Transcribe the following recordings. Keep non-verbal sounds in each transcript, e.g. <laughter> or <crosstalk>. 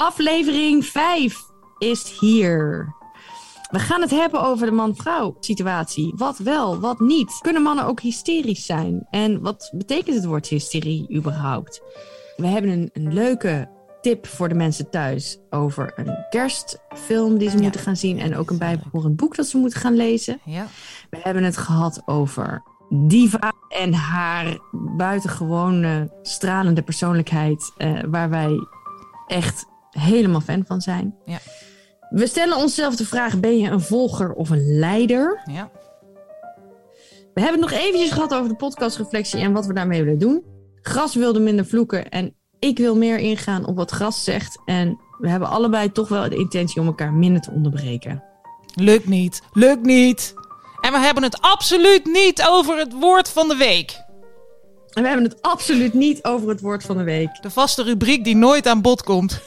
Aflevering 5 is hier. We gaan het hebben over de man-vrouw situatie. Wat wel, wat niet. Kunnen mannen ook hysterisch zijn? En wat betekent het woord hysterie überhaupt? We hebben een, een leuke tip voor de mensen thuis over een kerstfilm die ze Ja. moeten gaan zien. En ook een bijbehorend boek dat ze moeten gaan lezen. Ja. We hebben het gehad over Diva en haar buitengewone stralende persoonlijkheid, eh, waar wij echt helemaal fan van zijn. Ja. We stellen onszelf de vraag: ben je een volger of een leider? Ja. We hebben het nog eventjes gehad over de podcastreflectie en wat we daarmee willen doen. Gras wilde minder vloeken en ik wil meer ingaan op wat Gras zegt. En we hebben allebei toch wel de intentie om elkaar minder te onderbreken. Lukt niet. Lukt niet. En we hebben het absoluut niet over het woord van de week. En we hebben het absoluut niet over het woord van de week. De vaste rubriek die nooit aan bod komt.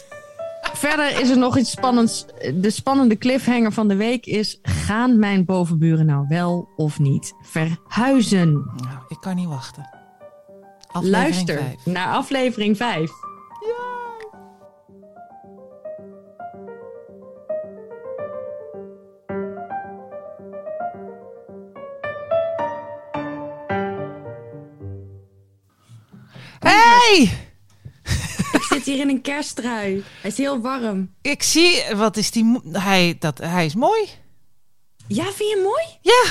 Verder is er nog iets spannends. De spannende cliffhanger van de week is: gaan mijn bovenburen nou wel of niet verhuizen? Nou, ik kan niet wachten. Aflevering Luister naar aflevering 5. Hey! Zit hier in een kersttrui. Hij is heel warm. Ik zie, wat is die... Hij, dat, hij is mooi. Ja, vind je hem mooi? Ja.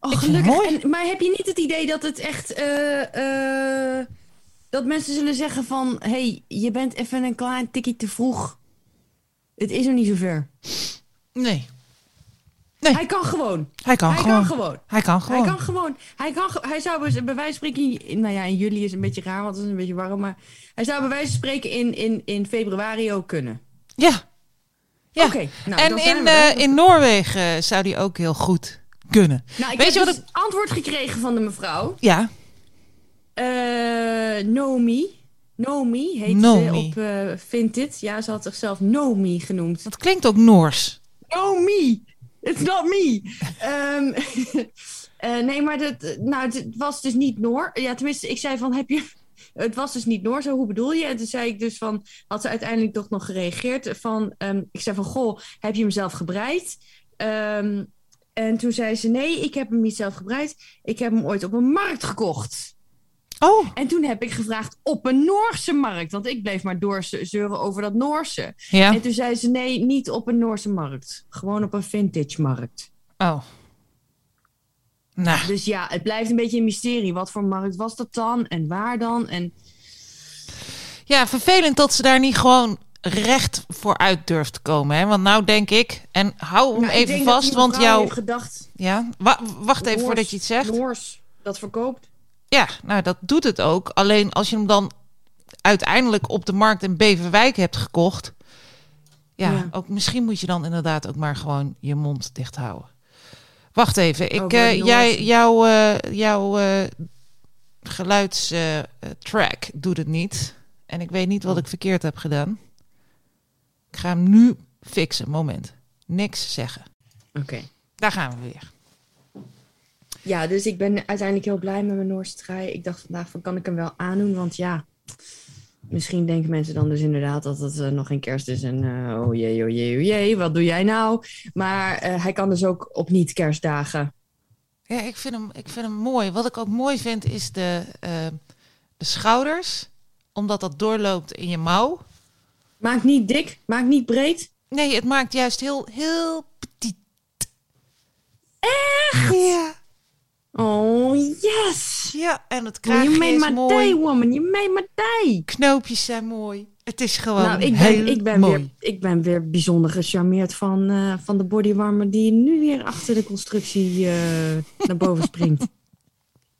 Oh, gelukkig. En, maar heb je niet het idee dat het echt. eh, eh, dat mensen zullen zeggen van: hey, je bent even een klein tikkie te vroeg. Het is nog niet zover. Nee. Nee. Hij kan gewoon. Hij kan Hij gewoon. kan gewoon. Hij kan gewoon. Hij kan gewoon. Hij, kan, hij zou bij wijze van spreken. in- Nou ja, in juli is een beetje raar, want het is een beetje warm. Maar hij zou bij wijze van spreken in, in, in februari ook kunnen. Ja. Ja. Oké, nou, dan en in, eh, in Noorwegen zou die ook heel goed kunnen. Nou, ik Weet heb je wat dus antwoord gekregen van de mevrouw. Ja. Eh Nomi. Nomi heet Nomi. ze op eh Vinted. Ja, ze had zichzelf Nomi genoemd. Dat klinkt ook Noors. Nomi! It's not me! Ehm, <laughs> eh, nee, maar dat, nou, het was dus niet Noor. Ja, tenminste, ik zei van, heb je... Het was dus niet Noor, zo hoe bedoel je? En toen zei ik dus van, had ze uiteindelijk toch nog gereageerd van... ehm, ik zei van, goh, heb je hem zelf gebreid? Ehm, en toen zei ze, nee, ik heb hem niet zelf gebreid. Ik heb hem ooit op een markt gekocht. Oh. En toen heb ik gevraagd op een Noorse markt. Want ik bleef maar doorzeuren over dat Noorse. Ja. En toen zei ze, nee, niet op een Noorse markt. Gewoon op een vintage markt. Oh. Nou. Dus ja, het blijft een beetje een mysterie. Wat voor markt was dat dan? En waar dan? En Ja, vervelend dat ze daar niet gewoon recht voor uit durft te komen. Hè? Want nou denk ik, en hou hem Nou, even vast, want jouw... gedacht, Ja, wa- wacht even Noors- voordat je het zegt. Noors, dat verkoopt. Ja, nou dat doet het ook. Alleen als je hem dan uiteindelijk op de markt in Beverwijk hebt gekocht. Ja, Ja. Ook, misschien moet je dan inderdaad ook maar gewoon je mond dicht houden. Wacht even, ik, Over eh, jij, jouw, eh, jouw eh, geluidstrack doet het niet. En ik weet niet wat ik verkeerd heb gedaan. Ik ga hem nu fixen. Moment. Niks zeggen. Oké. Daar gaan we weer. Ja, dus ik ben uiteindelijk heel blij met mijn Noorse trui. Ik dacht vandaag van, kan ik hem wel aandoen? Want ja, misschien denken mensen dan dus inderdaad dat het eh, nog geen kerst is. En eh, oh jee, oh jee, oh jee, wat doe jij nou? Maar eh, hij kan dus ook op niet-kerstdagen. Ja, ik vind, hem, ik vind hem mooi. Wat ik ook mooi vind is de, de schouders. Omdat dat doorloopt in je mouw. Maakt niet dik, maakt niet breed. Nee, het maakt juist heel, heel petit. Echt? Ja. Oh, yes! Ja, en het Oh, you kraagje made is my mooi. day, woman. You made my day. Knoopjes zijn mooi. Het is gewoon nou, ik heel ben, ik, ben mooi. weer, ik ben weer bijzonder gecharmeerd van, eh, van de bodywarmer die nu weer achter de constructie eh, naar boven <laughs> springt.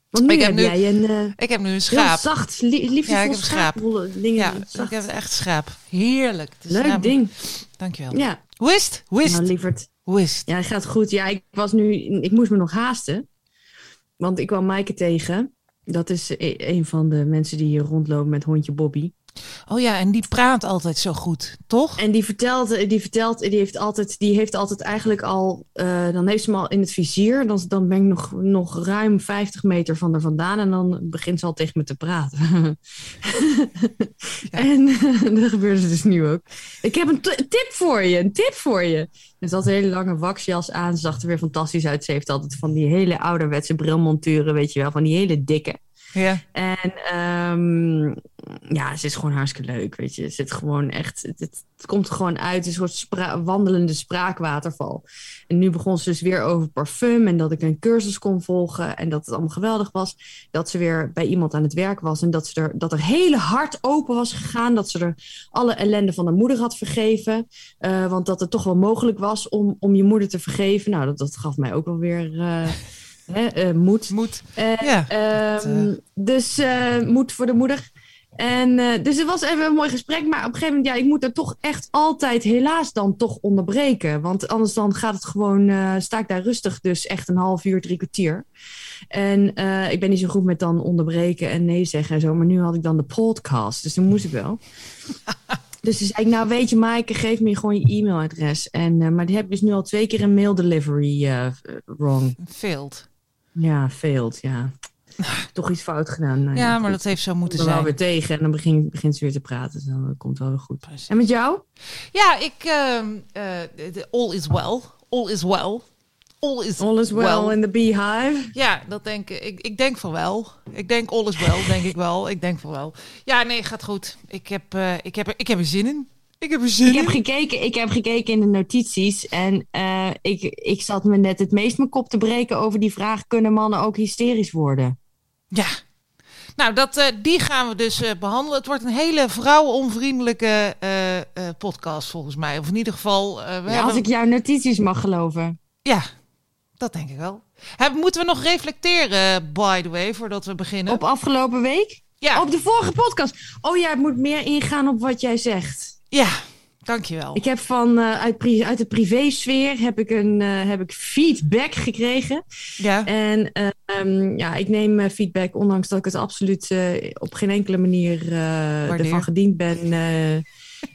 Want nu Ik heb heb nu jij een eh, Ik heb nu een heel schaap. zacht, li liefdevol Ja, ik heb een schaap. dingen. Ja, zacht. ik heb echt schaap. Heerlijk. Het is Leuk namelijk- ding. Dankjewel. Ja, Hoe is het? Hoe is nou het? lieverd. Hoe is het? Ja, het gaat goed. Ja, ik was nu, ik moest me nog haasten. Want ik kwam Maaike tegen. Dat is e- een van de mensen die hier rondlopen met hondje Bobby. Oh ja, en die praat altijd zo goed, toch? En die vertelt, die vertelt, die heeft altijd, die heeft altijd eigenlijk al, uh, dan heeft ze hem al in het vizier. Dan, dan ben ik nog, nog ruim 50 meter van er vandaan en dan begint ze al tegen me te praten. <laughs> ja. En dat gebeurde dus nu ook. Ik heb een tip voor je, een tip voor je. Ze had een hele lange waxjas aan. Ze zag er weer fantastisch uit. Ze heeft altijd van die hele ouderwetse brilmonturen, weet je wel. Van die hele dikke. Ja. En um, ja, ze is gewoon hartstikke leuk, weet je. Het zit gewoon echt, het, het, komt er gewoon uit, een soort spra wandelende spraakwaterval. En nu begon ze dus weer over parfum en dat ik een cursus kon volgen en dat het allemaal geweldig was. Dat ze weer bij iemand aan het werk was en dat, ze er, dat er hele hard open was gegaan. Dat ze er alle ellende van haar moeder had vergeven. Uh, want dat het toch wel mogelijk was om, om je moeder te vergeven. Nou, dat, dat gaf mij ook wel weer... Uh, <laughs> Hè, uh, moed. Moed. Uh, ja. Uh, dus moed voor de moeder. En dus het was even een mooi gesprek. Maar op een gegeven moment, ja, ik moet er toch echt altijd helaas dan toch onderbreken. Want anders dan gaat het gewoon, sta ik daar rustig dus echt een half uur, drie kwartier. En ik ben niet zo goed met dan onderbreken en nee zeggen en zo. Maar nu had ik dan de podcast, dus dan moest ik wel. <laughs> Dus toen zei ik, nou weet je Maaike, geef me gewoon je e-mailadres. En, uh, maar die heb ik dus nu al twee keer een mail delivery uh, wrong. Failed. Ja, failed, ja. <sighs> Toch iets fout gedaan. Nou, ja, maar dat heeft zo moeten dan zijn. wel weer tegen en dan begint, begint ze weer te praten. Dus dan komt het wel weer goed. Precies. En met jou? Ja, ik... Uh, all is well. All is well. All is, all is well, well, in the beehive. Ja, dat denk ik. ik. Ik denk van wel. Ik denk all is well, denk ik wel. Ik denk van wel. Ja, nee, gaat goed. Ik heb, uh, ik heb, er, ik heb er zin in. Ik heb er zin ik in. Heb gekeken, ik heb gekeken in de notities en uh, ik, ik zat me net het meest mijn kop te breken over die vraag: kunnen mannen ook hysterisch worden? Ja. Nou, dat, uh, die gaan we dus uh, behandelen. Het wordt een hele vrouwenonvriendelijke podcast volgens mij. Of in ieder geval. we ja, hebben... Als ik jouw notities mag geloven. Ja, dat denk ik wel. Heb, moeten we nog reflecteren, by the way, voordat we beginnen? Op afgelopen week? Ja. Op de vorige podcast. Oh ja, ik moet meer ingaan op wat jij zegt. Ja, dankjewel. Ik heb van uh, uit, uit de privésfeer heb ik een uh, heb ik feedback gekregen. Ja. En uh, um, ja, ik neem feedback, ondanks dat ik het absoluut op geen enkele manier ervan gediend ben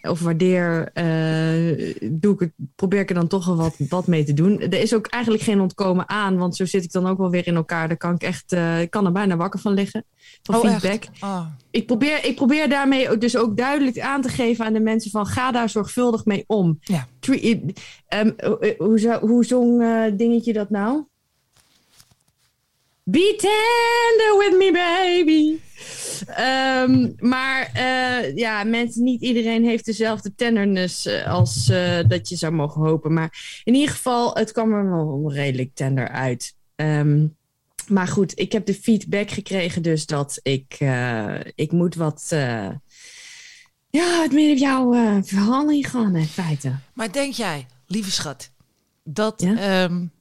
of waardeer, uh, doe ik het, probeer ik er dan toch wel wat, wat mee te doen. Er is ook eigenlijk geen ontkomen aan, want zo zit ik dan ook wel weer in elkaar. Daar kan ik echt, uh, ik kan er bijna wakker van liggen. Van oh, feedback. Oh. Ik, probeer, ik probeer daarmee dus ook duidelijk aan te geven aan de mensen van ga daar zorgvuldig mee om. Ja. um, hoe, hoe, hoe zong uh, dingetje dat nou? Be tender with me, baby. Um, maar uh, ja, mensen, niet iedereen heeft dezelfde tenderness uh, als uh, dat je zou mogen hopen. Maar in ieder geval, het kwam er wel redelijk tender uit. Um, maar goed, ik heb de feedback gekregen dus dat ik, ik moet wat... ja, het meer op jouw verhaal ingaan in feite. Maar denk jij, lieve schat, dat... Ja? Um,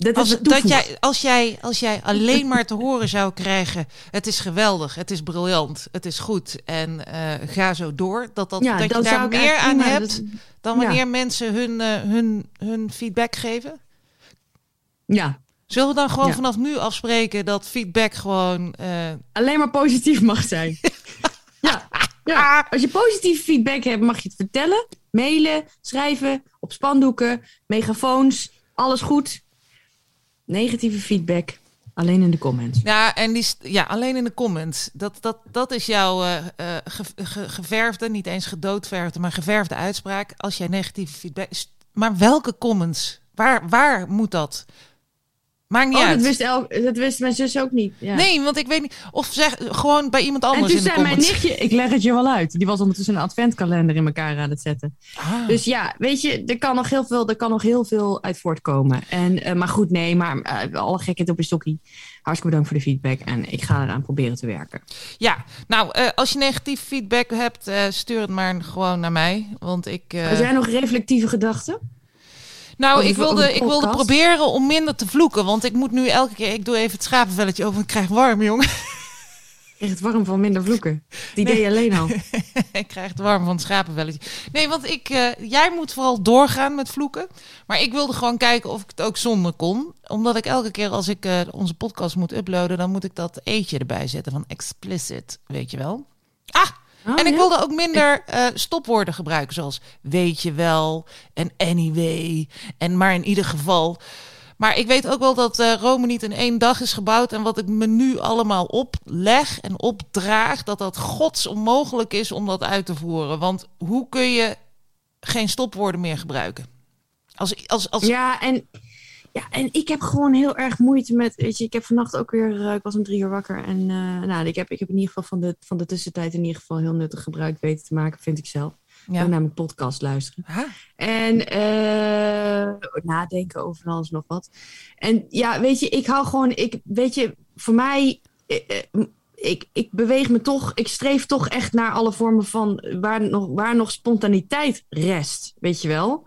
dat als, dat jij, als, jij, als jij alleen maar te horen zou krijgen: het is geweldig, het is briljant, het is goed en uh, ga zo door. Dat, dat, ja, dat je daar meer aan prima, hebt dat, dan wanneer ja. mensen hun, uh, hun, hun feedback geven? Ja. Zullen we dan gewoon ja. vanaf nu afspreken dat feedback gewoon. Uh... Alleen maar positief mag zijn? <laughs> ja. ja. Als je positief feedback hebt, mag je het vertellen. Mailen, schrijven, op spandoeken, megafoons, alles goed negatieve feedback alleen in de comments. Ja, en die, ja alleen in de comments. Dat, dat, dat is jouw uh, ge, ge, geverfde, niet eens gedoodverfde, maar geverfde uitspraak. Als jij negatieve feedback. Maar welke comments? Waar, waar moet dat? Maakt niet oh, uit. Dat wist, El, dat wist mijn zus ook niet. Ja. Nee, want ik weet niet. Of zeg gewoon bij iemand anders. En toen in de zei mijn nichtje, ik leg het je wel uit. Die was ondertussen een adventkalender in elkaar aan het zetten. Ah. Dus ja, weet je, er kan nog heel veel, er kan nog heel veel uit voortkomen. En, uh, maar goed, nee, maar uh, alle gekheid op een stokkie. Hartstikke bedankt voor de feedback. En ik ga eraan proberen te werken. Ja, nou, uh, als je negatief feedback hebt, stuur het maar gewoon naar mij. Want ik. Heb jij nog reflectieve gedachten? Nou, ik wilde, ik wilde proberen om minder te vloeken. Want ik moet nu elke keer... Ik doe even het schapenvelletje over. Ik krijg warm, jongen. Ik krijg het warm van minder vloeken. Die nee. deed je alleen al. <laughs> ik krijg het warm van het schapenvelletje. Nee, want ik, uh, jij moet vooral doorgaan met vloeken. Maar ik wilde gewoon kijken of ik het ook zonder kon. Omdat ik elke keer als ik uh, onze podcast moet uploaden... dan moet ik dat eetje erbij zetten van explicit, weet je wel. Ah, Oh, en ik ja? wilde ook minder eh, stopwoorden gebruiken, zoals weet je wel en anyway en maar in ieder geval. Maar ik weet ook wel dat eh, Rome niet in één dag is gebouwd. En wat ik me nu allemaal opleg en opdraag, dat dat gods onmogelijk is om dat uit te voeren. Want hoe kun je geen stopwoorden meer gebruiken? Als, als, als, Ja, en, ja, en ik heb gewoon heel erg moeite met. Weet je, ik heb vannacht ook weer. eh, ik was om drie uur wakker. En eh, nou, ik heb, ik heb in ieder geval van de, van de tussentijd in ieder geval heel nuttig gebruik weten te maken, vind ik zelf. ja. Namelijk podcast luisteren. En eh, nadenken over alles nog wat. En ja, weet je, ik hou gewoon. Ik, weet je, voor mij. Ik, ik beweeg me toch, ik streef toch echt naar alle vormen van waar nog, waar nog spontaniteit rest, weet je wel.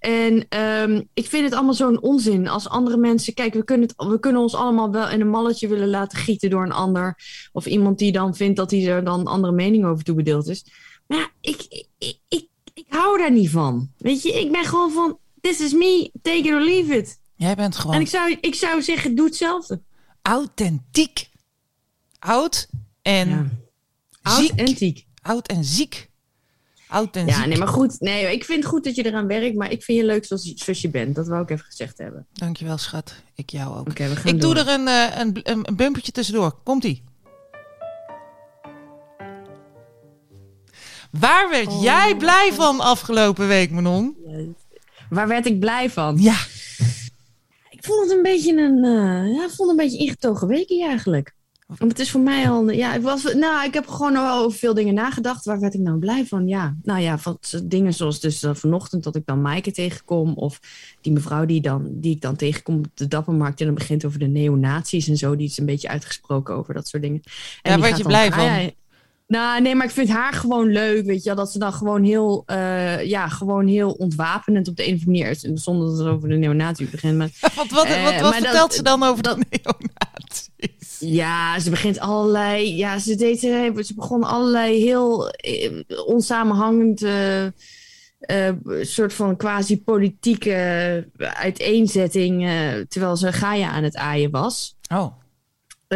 En ehm, ik vind het allemaal zo'n onzin. Als andere mensen, kijk, we kunnen, het, we kunnen ons allemaal wel in een malletje willen laten gieten door een ander. Of iemand die dan vindt dat hij er dan een andere mening over toebedeeld is. Maar ja, ik, ik, ik, ik, hou daar niet van. Weet je, ik ben gewoon van, this is me, take it or leave it. jij bent En gewoon ik zou, ik zou zeggen, doe hetzelfde. authentiek. Oud en Ja. Oud ziek. en ziek. Oud en ziek. Oud en Ja, ziek. nee, maar goed. Nee, ik vind het goed dat je eraan werkt, maar ik vind je leuk zoals, zoals je bent. Dat wou ik even gezegd hebben. Dankjewel, schat. Ik jou ook. We gaan Ik door. doe er een, eh, een, een, een bumpertje tussendoor. Komt-ie. Waar werd Oh. jij blij van afgelopen week, Manon? Waar werd ik blij van? Ja. Ik vond het een beetje een, eh, ja, ik vond het een beetje ingetogen weekje eigenlijk. Want het is voor mij al, ja, ik was, nou, ik heb gewoon wel over veel dingen nagedacht. Waar werd ik nou blij van? Ja, nou ja, van dingen zoals dus eh, vanochtend dat ik dan Maaike tegenkom. Of die mevrouw die, dan, die ik dan tegenkom op de Dappermarkt. En dan begint over de neonazies en zo. Die is een beetje uitgesproken over dat soort dingen. En Ja, gaat je blij Ah, van? ja, nou, nee, maar ik vind haar gewoon leuk, weet je wel. Dat ze dan gewoon heel, eh, ja, gewoon heel ontwapenend op de een of andere manier is. Zonder dat het over de neonatie begint. Maar <laughs> Wat, wat, Eh, wat, vertelt dat- ze dan over dat- de neonazies? ja, ze begint allerlei, ja, ze deed, ze begon allerlei heel eh, onsamenhangend, soort van quasi-politieke uiteenzetting, terwijl ze Gaia aan het aaien was. Oh,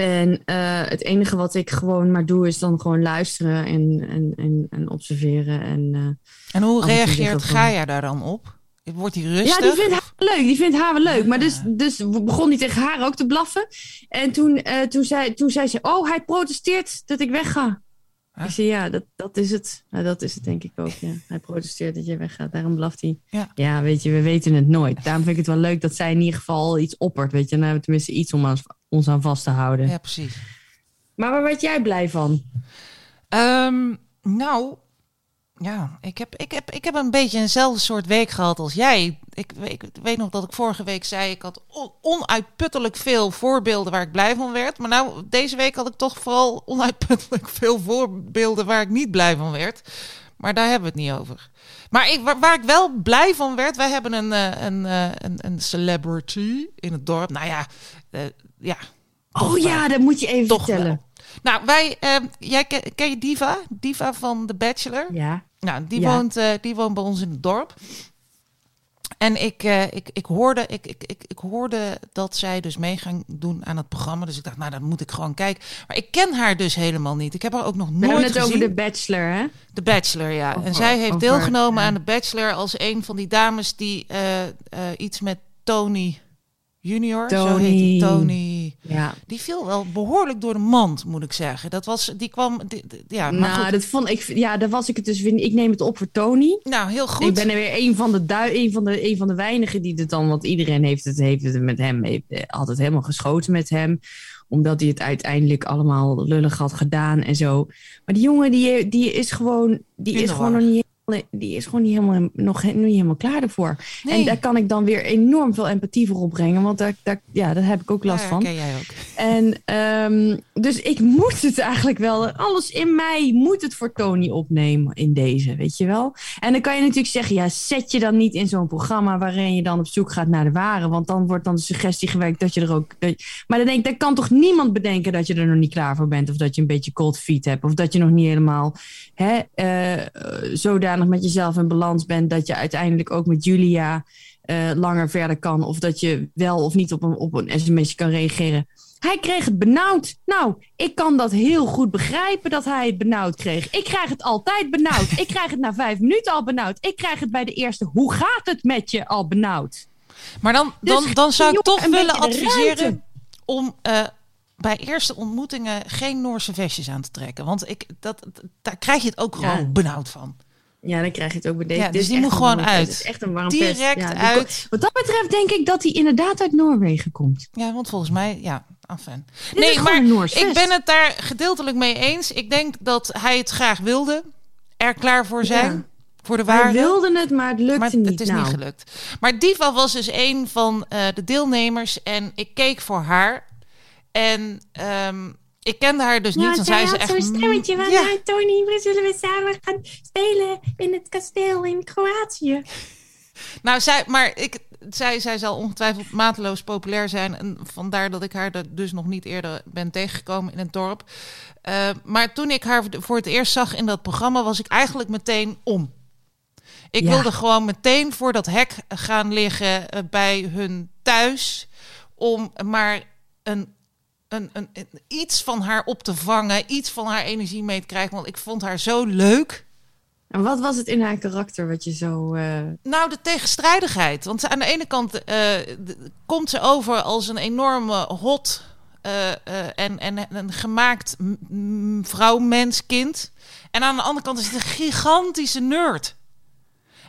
En eh, het enige wat ik gewoon maar doe is dan gewoon luisteren en, en, en, en observeren. En, eh, en hoe reageert Gaia daar dan op? Wordt hij rustig? Ja, die vindt haar leuk. Die vindt haar wel leuk. Maar dus, Ah. dus begon hij tegen haar ook te blaffen. En toen, eh, toen, zei, toen zei ze: Oh, hij protesteert dat ik wegga. Ik zei: Ja, dat, dat is het. Nou, dat is het denk ik ook. Ja. Hij protesteert dat je weggaat. Daarom blaft hij. Ja. weet je, we weten het nooit. Daarom vind ik het wel leuk dat zij in ieder geval iets oppert. Weet je, dan hebben we tenminste iets om aan- ons aan vast te houden. Ja, precies. Maar waar werd jij blij van? Ehm, nou, ja, ik heb, ik, heb, ik heb een beetje eenzelfde soort week gehad als jij. Ik, ik weet nog dat ik vorige week zei, ik had on- onuitputtelijk veel voorbeelden waar ik blij van werd. Maar nou, deze week had ik toch vooral onuitputtelijk <laughs> veel voorbeelden waar ik niet blij van werd. Maar daar hebben we het niet over. Maar ik, waar, waar ik wel blij van werd, wij hebben een, eh, een, eh, een, een celebrity in het dorp. Nou ja, eh, ja. Oh wel. ja, dat moet je even Toch vertellen. wel. Nou, wij, eh, jij ken, ken je Diva? Diva van The Bachelor? Ja. Nou, die, Ja. woont, eh, die woont bij ons in het dorp. En ik, eh, ik, ik, hoorde, ik, ik, ik, ik hoorde dat zij dus mee gaan doen aan het programma. Dus ik dacht, nou, dan moet ik gewoon kijken. Maar ik ken haar dus helemaal niet. Ik heb haar ook nog We hebben nooit het gezien. over de Bachelor, hè? De Bachelor, ja. en zij heeft over, deelgenomen ja. aan de Bachelor als een van die dames die eh, iets met Tony Junior, zo heet die, Tony. Tony. Ja. Die viel wel behoorlijk door de mand, moet ik zeggen. Dat was, die kwam, die- die- ja, maar nou, goed. dat vond ik. Ja, daar was ik het dus. weer- Ik neem het op voor Tony. Nou, heel goed. Ik ben er weer een van de dui, een van de, een van de weinigen die het dan, want iedereen heeft het, heeft het met hem, heeft eh, altijd helemaal geschoten met hem, omdat hij het uiteindelijk allemaal lullig had gedaan en zo. Maar die jongen die, die is gewoon, die is gewoon nog niet, die is gewoon niet helemaal, nog niet helemaal klaar ervoor. Nee. En daar kan ik dan weer enorm veel empathie voor opbrengen, want daar, daar, ja, daar heb ik ook last Ja, van. ken jij ook. En ehm, dus ik moet het eigenlijk wel. Alles in mij moet het voor Tony opnemen in deze, weet je wel. En dan kan je natuurlijk zeggen, ja, zet je dan niet in zo'n programma waarin je dan op zoek gaat naar de ware. Want dan wordt dan de suggestie gewerkt dat je er ook. maar dan denk ik, dan kan toch niemand bedenken dat je er nog niet klaar voor bent. Of dat je een beetje cold feet hebt. Of dat je nog niet helemaal hè, eh, eh, zodanig met jezelf in balans bent dat je uiteindelijk ook met Julia eh, langer verder kan. Of dat je wel of niet op een, op een sms kan reageren. Hij kreeg het benauwd. Nou, ik kan dat heel goed begrijpen dat hij het benauwd kreeg. Ik krijg het altijd benauwd. Ik krijg het na vijf minuten al benauwd. Ik krijg het bij de eerste. Hoe gaat het met je al benauwd? Maar dan, Dus dan, dan zou ik toch willen adviseren om eh, bij eerste ontmoetingen geen Noorse vestjes aan te trekken. Want ik, dat, daar krijg je het ook Ja. gewoon benauwd van. Ja, dan krijg je het ook bij deze. Ja, dus die moet gewoon uit. Het is echt een warm pest. Direct Ja, uit. Wat dat betreft denk ik dat hij inderdaad uit Noorwegen komt. Ja, want volgens mij, ja, enfin. Dit Nee, maar ik ben het daar gedeeltelijk mee eens. Ik denk dat hij het graag wilde. Er klaar voor zijn. Ja. Voor de Hij waarde. wilde het, maar het lukte maar niet. het is nou, niet gelukt. Maar Diva was dus een van eh, de deelnemers. En ik keek voor haar. En ehm, ik kende haar dus niet. Dan zei ze echt... zo'n stemmetje van, Ja. nou Tony, we zullen we samen gaan spelen in het kasteel in Kroatië. <laughs> Nou, zij, maar ik, zij, zij zal ongetwijfeld mateloos populair zijn. En vandaar dat ik haar dus nog niet eerder ben tegengekomen in het dorp. Eh, maar toen ik haar voor het eerst zag in dat programma, was ik eigenlijk meteen om. Ik Ja. wilde gewoon meteen voor dat hek gaan liggen eh, bij hun thuis. Om maar een, een, een, een- iets van haar op te vangen. Iets van haar energie mee te krijgen. Want ik vond haar zo leuk. En wat was het in haar karakter wat je zo... eh, Nou, de tegenstrijdigheid. Want aan de ene kant eh, komt ze over als een enorme hot eh, en, en een gemaakt vrouw, mens, kind. En aan de andere kant is het een gigantische nerd.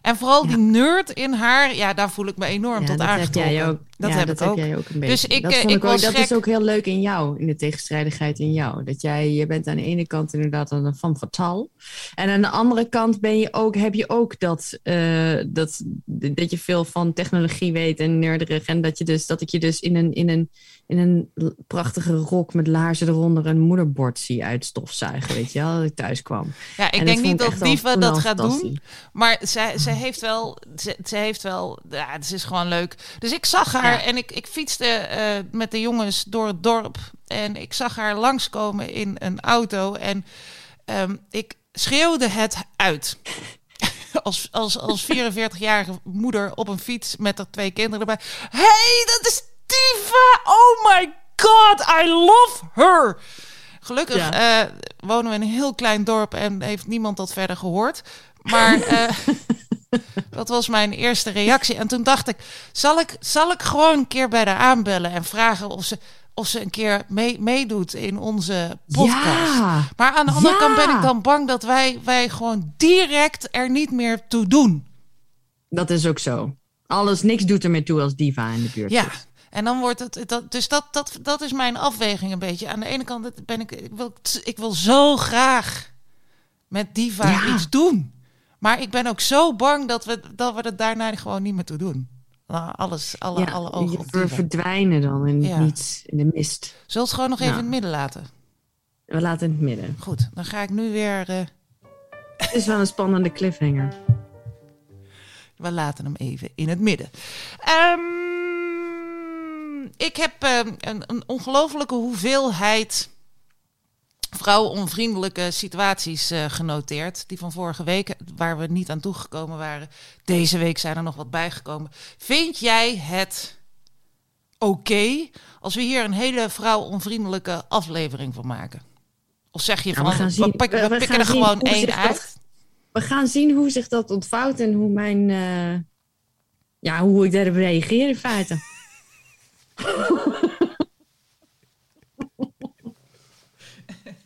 En vooral die nerd in haar, ja, daar voel ik me enorm ja, tot heb aangetrokken. jij ook. Dat ja, heb dat ik ook. jij ook een beetje. Dus ik, dat eh, ik ik ook, dat gek. is ook heel leuk in jou, in de tegenstrijdigheid in jou. Dat jij, je bent aan de ene kant inderdaad een van fatal. En aan de andere kant ben je ook, heb je ook dat, eh, dat, dat je veel van technologie weet en nerderig. En dat, je dus, dat ik je dus in een, in, een, in een prachtige rok met laarzen eronder een moederbord zie uitstofzuigen. Weet je wel, dat ik thuis kwam. Ja, ik En denk niet dat Diva dat gaat doen. Maar zij, zij heeft wel, ze, ze heeft wel, ja, het is gewoon leuk. Dus ik zag haar En ik, ik fietste eh, met de jongens door het dorp. En ik zag haar langskomen in een auto. En ehm, ik schreeuwde het uit. <laughs> Als, als, als <laughs> 44-jarige moeder op een fiets met er twee kinderen erbij. hey, dat is Diva! Oh my god, I love her! Gelukkig Ja. eh, wonen we in een heel klein dorp en heeft niemand dat verder gehoord. Maar <laughs> eh, <laughs> dat was mijn eerste reactie. En toen dacht ik, zal ik, zal ik gewoon een keer bij haar aanbellen en vragen of ze, of ze een keer mee, meedoet in onze podcast. Ja, Maar aan de andere Ja. kant ben ik dan bang dat wij, wij gewoon direct er niet meer toe doen. dat is ook zo. Alles, niks doet er meer toe als diva in de buurt Ja. En dan wordt het, dat, dus dat, dat, dat is mijn afweging een beetje. Aan de ene kant ben ik, ik wil, ik wil zo graag met Diva Ja. iets doen. Maar ik ben ook zo bang dat we, dat we het daarna gewoon niet meer toe doen. Nou, Alles, alle, Ja, alle ogen Diva. verdwijnen dan in Ja. niets, in de mist. Zullen we het gewoon nog even Ja. in het midden laten? We laten het midden. Goed, dan ga ik nu weer... eh, Het is wel een spannende cliffhanger. We laten hem even in het midden. Ehm, ik heb ehm, een, een ongelofelijke hoeveelheid vrouwenonvriendelijke situaties eh, genoteerd. Die van vorige week, waar we niet aan toegekomen waren. Deze week zijn er nog wat bijgekomen. Vind jij het oké als we hier een hele vrouwenonvriendelijke aflevering van maken? Of zeg je Ja, van, we gaan zien- we we- we pikken gaan er gewoon één dat- uit? We gaan zien hoe zich dat ontvouwt en hoe mijn... eh, Ja, hoe ik daarop reageer in feite. <laughs>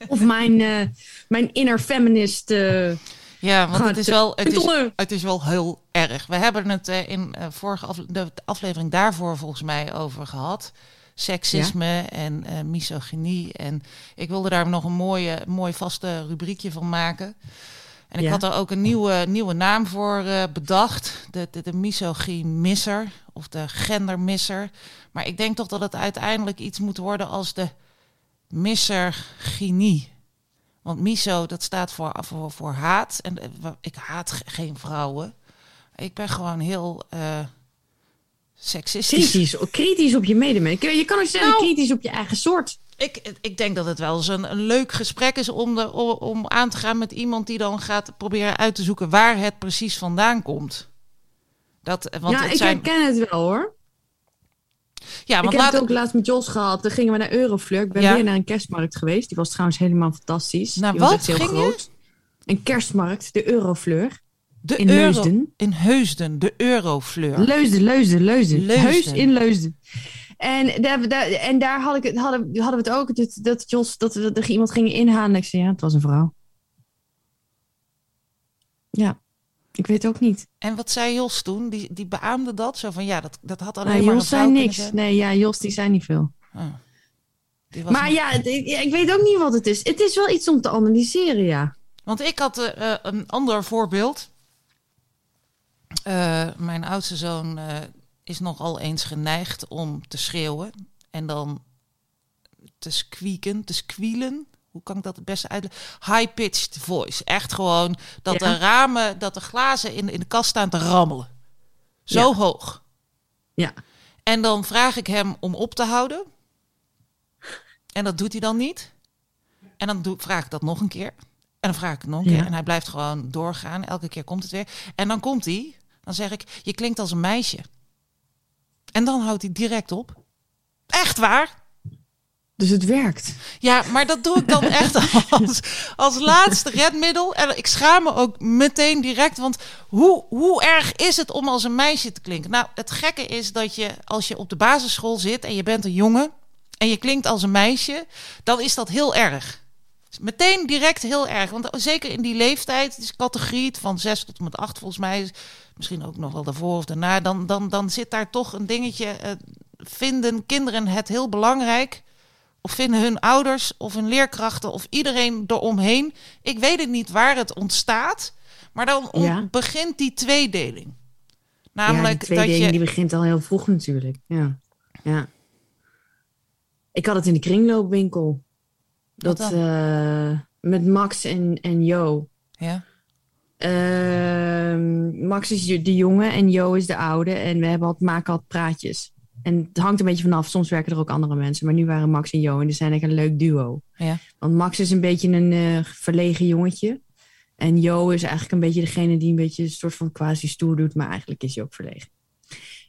of mijn, eh, mijn inner feminist... eh, Ja, want het is, wel, het, is, het is wel heel erg. We hebben het eh, in eh, vorige de aflevering daarvoor volgens mij over gehad. Seksisme en eh, misogynie. En ik wilde daar nog een mooie, mooi vaste rubriekje van maken. En ik had er ook een nieuwe, nieuwe naam voor eh, bedacht. De, de, de misogymisser of de gendermisser. Maar ik denk toch dat het uiteindelijk iets moet worden als de missergynie. Want miso, dat staat voor, voor, voor haat. En eh, ik haat ge- geen vrouwen. Ik ben gewoon heel eh seksistisch. kritisch, kritisch op je medemens. Je kan ook zeggen Nou. kritisch op je eigen soort. Ik, ik denk dat het wel eens een, een leuk gesprek is om, de, om, om aan te gaan met iemand die dan gaat proberen uit te zoeken waar het precies vandaan komt. Dat, eh, want ja, het ik zijn, herken het wel hoor. Ja, ik want heb laat... het ook laatst met Jos gehad. Dan gingen we naar Eurofleur. Ik ben Ja. weer naar een kerstmarkt geweest. Die was trouwens helemaal fantastisch. Naar Die was wat heel ging je? groot. Een kerstmarkt, de Eurofleur. de in euro... Leusden. In Heusden, de Eurofleur. Leusden, Leusden, Leusden. Leusden. Heus in Leusden. En daar, daar, en daar had ik, het- hadden, hadden we het ook, dat, dat Jos, dat, dat er iemand ging inhalen. Ik zei, ja, het was een vrouw. Ja, ik weet ook niet. En wat zei Jos toen? Die, die beaamde dat? Zo van, ja, dat, dat had alleen Nou, maar Jos zei niks. Nee, ja, Jos die zei niet veel. Oh. Maar niet- ja, ik, weet ook niet wat het is. Het is wel iets om te analyseren, ja. Want ik had eh, eh, een ander voorbeeld. Eh, mijn oudste zoon eh, is nogal eens geneigd om te schreeuwen. En dan te squeaken, te squealen. Hoe kan ik dat het beste uitleggen? High-pitched voice. Echt gewoon dat Ja. de ramen, dat de glazen in, in de kast staan te rammelen. Zo Ja. hoog. Ja. En dan vraag ik hem om op te houden. En dat doet hij dan niet. En dan doe, vraag ik dat nog een keer. En dan vraag ik het nog een Ja. keer. En hij blijft gewoon doorgaan. Elke keer komt het weer. En dan komt hij. Dan zeg ik, je klinkt als een meisje. En dan houdt hij direct op. Echt waar? Dus het werkt. Ja, maar dat doe ik dan <laughs> echt als, als laatste redmiddel. En ik schaam me ook meteen direct. Want hoe, hoe erg is het om als een meisje te klinken? Nou, het gekke is dat je als je op de basisschool zit en je bent een jongen en je klinkt als een meisje, dan is dat heel erg. Meteen direct heel erg. Want zeker in die leeftijd, die categorie van 6 tot en met 8 volgens mij, misschien ook nog wel daarvoor of daarna, dan, dan, dan zit daar toch een dingetje. eh, vinden kinderen het heel belangrijk? Of vinden hun ouders of hun leerkrachten of iedereen eromheen? Ik weet het niet waar het ontstaat. Maar dan Ja. begint die tweedeling. Namelijk tweedeling dat je. die begint al heel vroeg natuurlijk. Ja. ja. Ik had het in de kringloopwinkel. Dat eh, met Max en, en Jo. Ja, Ehm, Max is de jonge en Jo is de oude. En we hebben al, maken altijd praatjes. En het hangt een beetje vanaf. Soms werken er ook andere mensen. Maar nu waren Max en Jo. En die zijn echt een leuk duo. ja. Want Max is een beetje een eh, verlegen jongetje. En Jo is eigenlijk een beetje degene die een beetje een soort van quasi stoer doet. Maar eigenlijk is hij ook verlegen.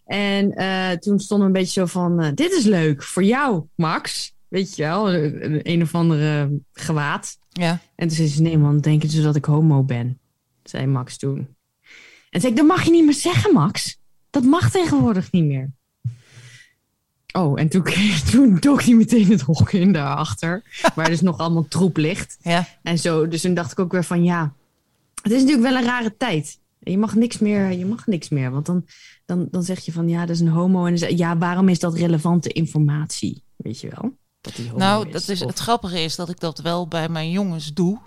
En eh, toen stonden we een beetje zo van... eh, dit is leuk voor jou, Max. Weet je wel, een, een of andere gewaad. ja. En toen zei ze, nee man, denken ze dat ik homo ben? Zei Max toen. En zei ik, dat mag je niet meer zeggen, Max. Dat mag tegenwoordig niet meer. Oh, en toen, <laughs> toen dook hij meteen het hok in daarachter. waar dus nog allemaal troep ligt. ja. En zo, dus toen dacht ik ook weer van, ja... Het is natuurlijk wel een rare tijd. Je mag niks meer, je mag niks meer. Want dan, dan, dan zeg je van, ja, dat is een homo. En dan ja, waarom is dat relevante informatie? Weet je wel? Dat die homo Nou, dat is, Of- het grappige is dat ik dat wel bij mijn jongens doe.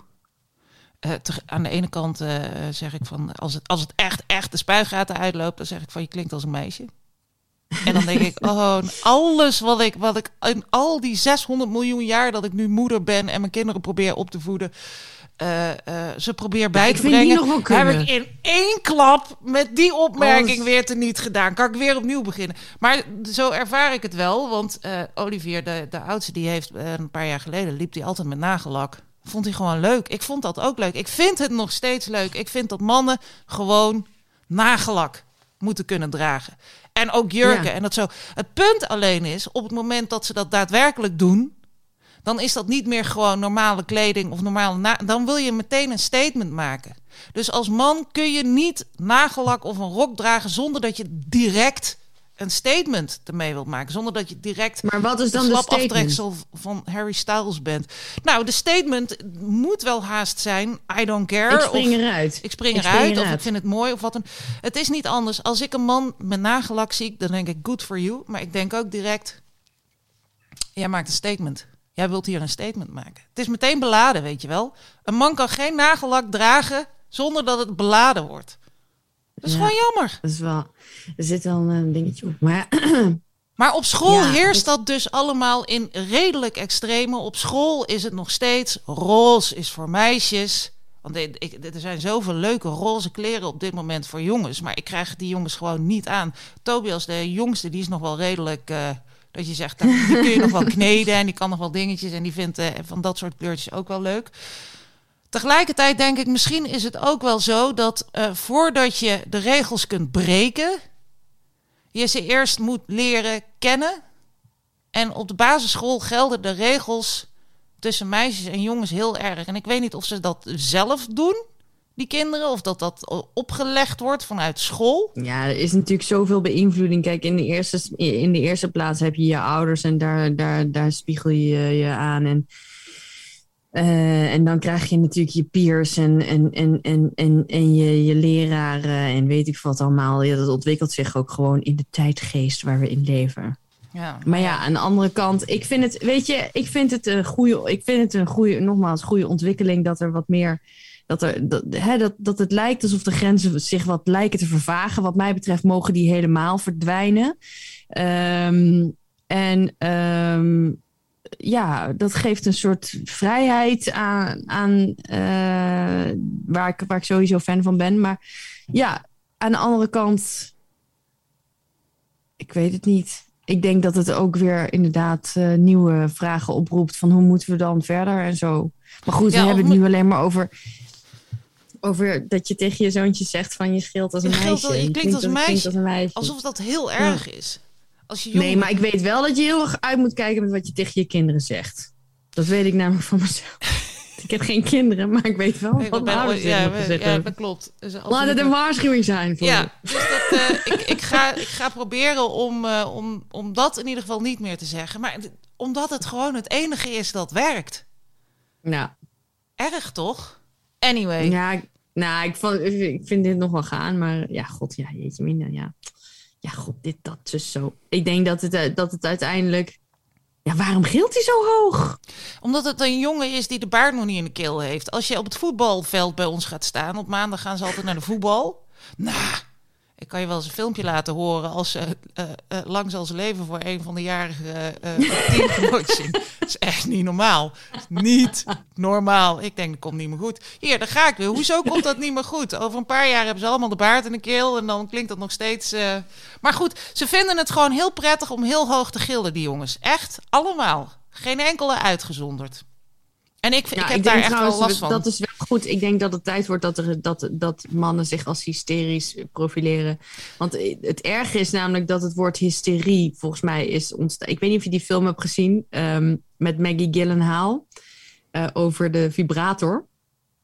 Te- aan de ene kant eh, zeg ik van, als het, als het echt, echt de spuigaten uitloopt, dan zeg ik van, je klinkt als een meisje. En dan denk ik, oh, alles wat ik, wat ik in al die 600 miljoen jaar dat ik nu moeder ben en mijn kinderen probeer op te voeden, eh, eh, ze probeer bij te die brengen, heb ik in één klap met die opmerking weer teniet gedaan. Kan ik weer opnieuw beginnen. Maar zo ervaar ik het wel, want eh, Olivier, de, de oudste, die heeft een paar jaar geleden, liep hij altijd met nagellak. Vond hij gewoon leuk. Ik vond dat ook leuk. Ik vind het nog steeds leuk. Ik vind dat mannen gewoon nagellak moeten kunnen dragen. En ook jurken Ja. en dat zo. Het punt alleen is, op het moment dat ze dat daadwerkelijk doen, dan is dat niet meer gewoon normale kleding of normale. Na dan wil je meteen een statement maken. Dus als man kun je niet nagellak of een rok dragen zonder dat je direct een statement ermee wilt maken. Zonder dat je direct Maar wat is dan de slap statement? aftreksel van Harry Styles bent. Nou, de statement moet wel haast zijn. I don't care. Ik spring of eruit. ik spring Ik spring eruit, of ik vind het mooi of wat dan. Het is niet anders. Als ik een man met nagellak zie, dan denk ik good for you. Maar ik denk ook direct, jij maakt een statement. Jij wilt hier een statement maken. Het is meteen beladen, weet je wel. Een man kan geen nagellak dragen zonder dat het beladen wordt. Dat is Ja. gewoon jammer. Dat is wel, er zit wel een dingetje op. Maar <clears throat> Maar op school Ja, heerst dat- dus allemaal in redelijk extreme. Op school is het nog steeds roze is voor meisjes. Want ik, er zijn zoveel leuke roze kleren op dit moment voor jongens. Maar ik krijg die jongens gewoon niet aan. Tobias, de jongste, die is nog wel redelijk... eh, dat je zegt, die kun je nog wel <laughs> kneden en die kan nog wel dingetjes. En die vindt eh, van dat soort kleurtjes ook wel leuk. Tegelijkertijd denk ik, misschien is het ook wel zo dat eh, voordat je de regels kunt breken, je ze eerst moet leren kennen. En op de basisschool gelden de regels tussen meisjes en jongens heel erg. En ik weet niet of ze dat zelf doen, die kinderen, of dat dat opgelegd wordt vanuit school. Ja, er is natuurlijk zoveel beïnvloeding. Kijk, in de eerste, in de eerste plaats heb je je ouders en daar, daar, daar spiegel je je aan. En uh, en dan krijg je natuurlijk je peers en, en, en, en, en, en je, je leraren en weet ik wat allemaal. Ja, dat ontwikkelt zich ook gewoon in de tijdgeest waar we in leven. Ja, maar ja, aan de andere kant, ik vind het, weet je, ik vind het een goede, ik vind het een goede, nogmaals, goede ontwikkeling dat er wat meer, dat, er, dat, hè, dat, dat het lijkt alsof de grenzen zich wat lijken te vervagen. Wat mij betreft mogen die helemaal verdwijnen. Um, en um, ja, dat geeft een soort vrijheid aan, aan uh, waar, ik, waar ik sowieso fan van ben. Maar ja, aan de andere kant, ik weet het niet. Ik denk dat het ook weer inderdaad uh, nieuwe vragen oproept van hoe moeten we dan verder en zo. Maar goed, we hebben het nu alleen maar over, over dat je tegen je zoontje zegt van je scheelt als een meisje. je klinkt, klinkt, als, een meisje, als een meisje. Alsof dat heel erg is. Nee, maar ik weet wel dat je heel erg uit moet kijken met wat je tegen je kinderen zegt. Dat weet ik namelijk van mezelf. <laughs> ik heb geen kinderen, maar ik weet wel wat mijn ouders ja, ja, dat klopt. Dus Laat het een waarschuwing zijn voor Ja, dus dat, uh, <laughs> ik, ik, ga, ik ga proberen om, uh, om, om dat in ieder geval niet meer te zeggen. Maar omdat het gewoon het enige is dat werkt. Nou. Erg toch? Anyway. Ja, nou, ik, vond, ik vind dit nog wel gaan, maar ja, god, ja, jeetje minder, ja ja, god, dit, dat, dus zo. Ik denk dat het, eh, dat het uiteindelijk... Ja, waarom gilt hij zo hoog? Omdat het een jongen is die de baard nog niet in de keel heeft. Als je op het voetbalveld bij ons gaat staan, op maandag gaan ze altijd naar de voetbal. Nou, ik kan je wel eens een filmpje laten horen als ze uh, uh, lang zal ze leven voor een van de jarige uh, <laughs> dat is echt niet normaal. Niet normaal. Ik denk, dat komt niet meer goed. Hier, daar ga ik weer. Hoezo komt dat niet meer goed? Over een paar jaar hebben ze allemaal de baard in de keel en dan klinkt dat nog steeds... Maar goed, ze vinden het gewoon heel prettig om heel hoog te gillen, die jongens. Echt, allemaal. Geen enkele uitgezonderd. En ik, ik heb daar echt wel last van. Dat is wel goed. Ik denk dat het tijd wordt dat, er, dat, dat mannen zich als hysterisch profileren. Want het erge is namelijk dat het woord hysterie volgens mij is ontstaan. Ik weet niet of je die film hebt gezien um, met Maggie Gyllenhaal uh, over de vibrator.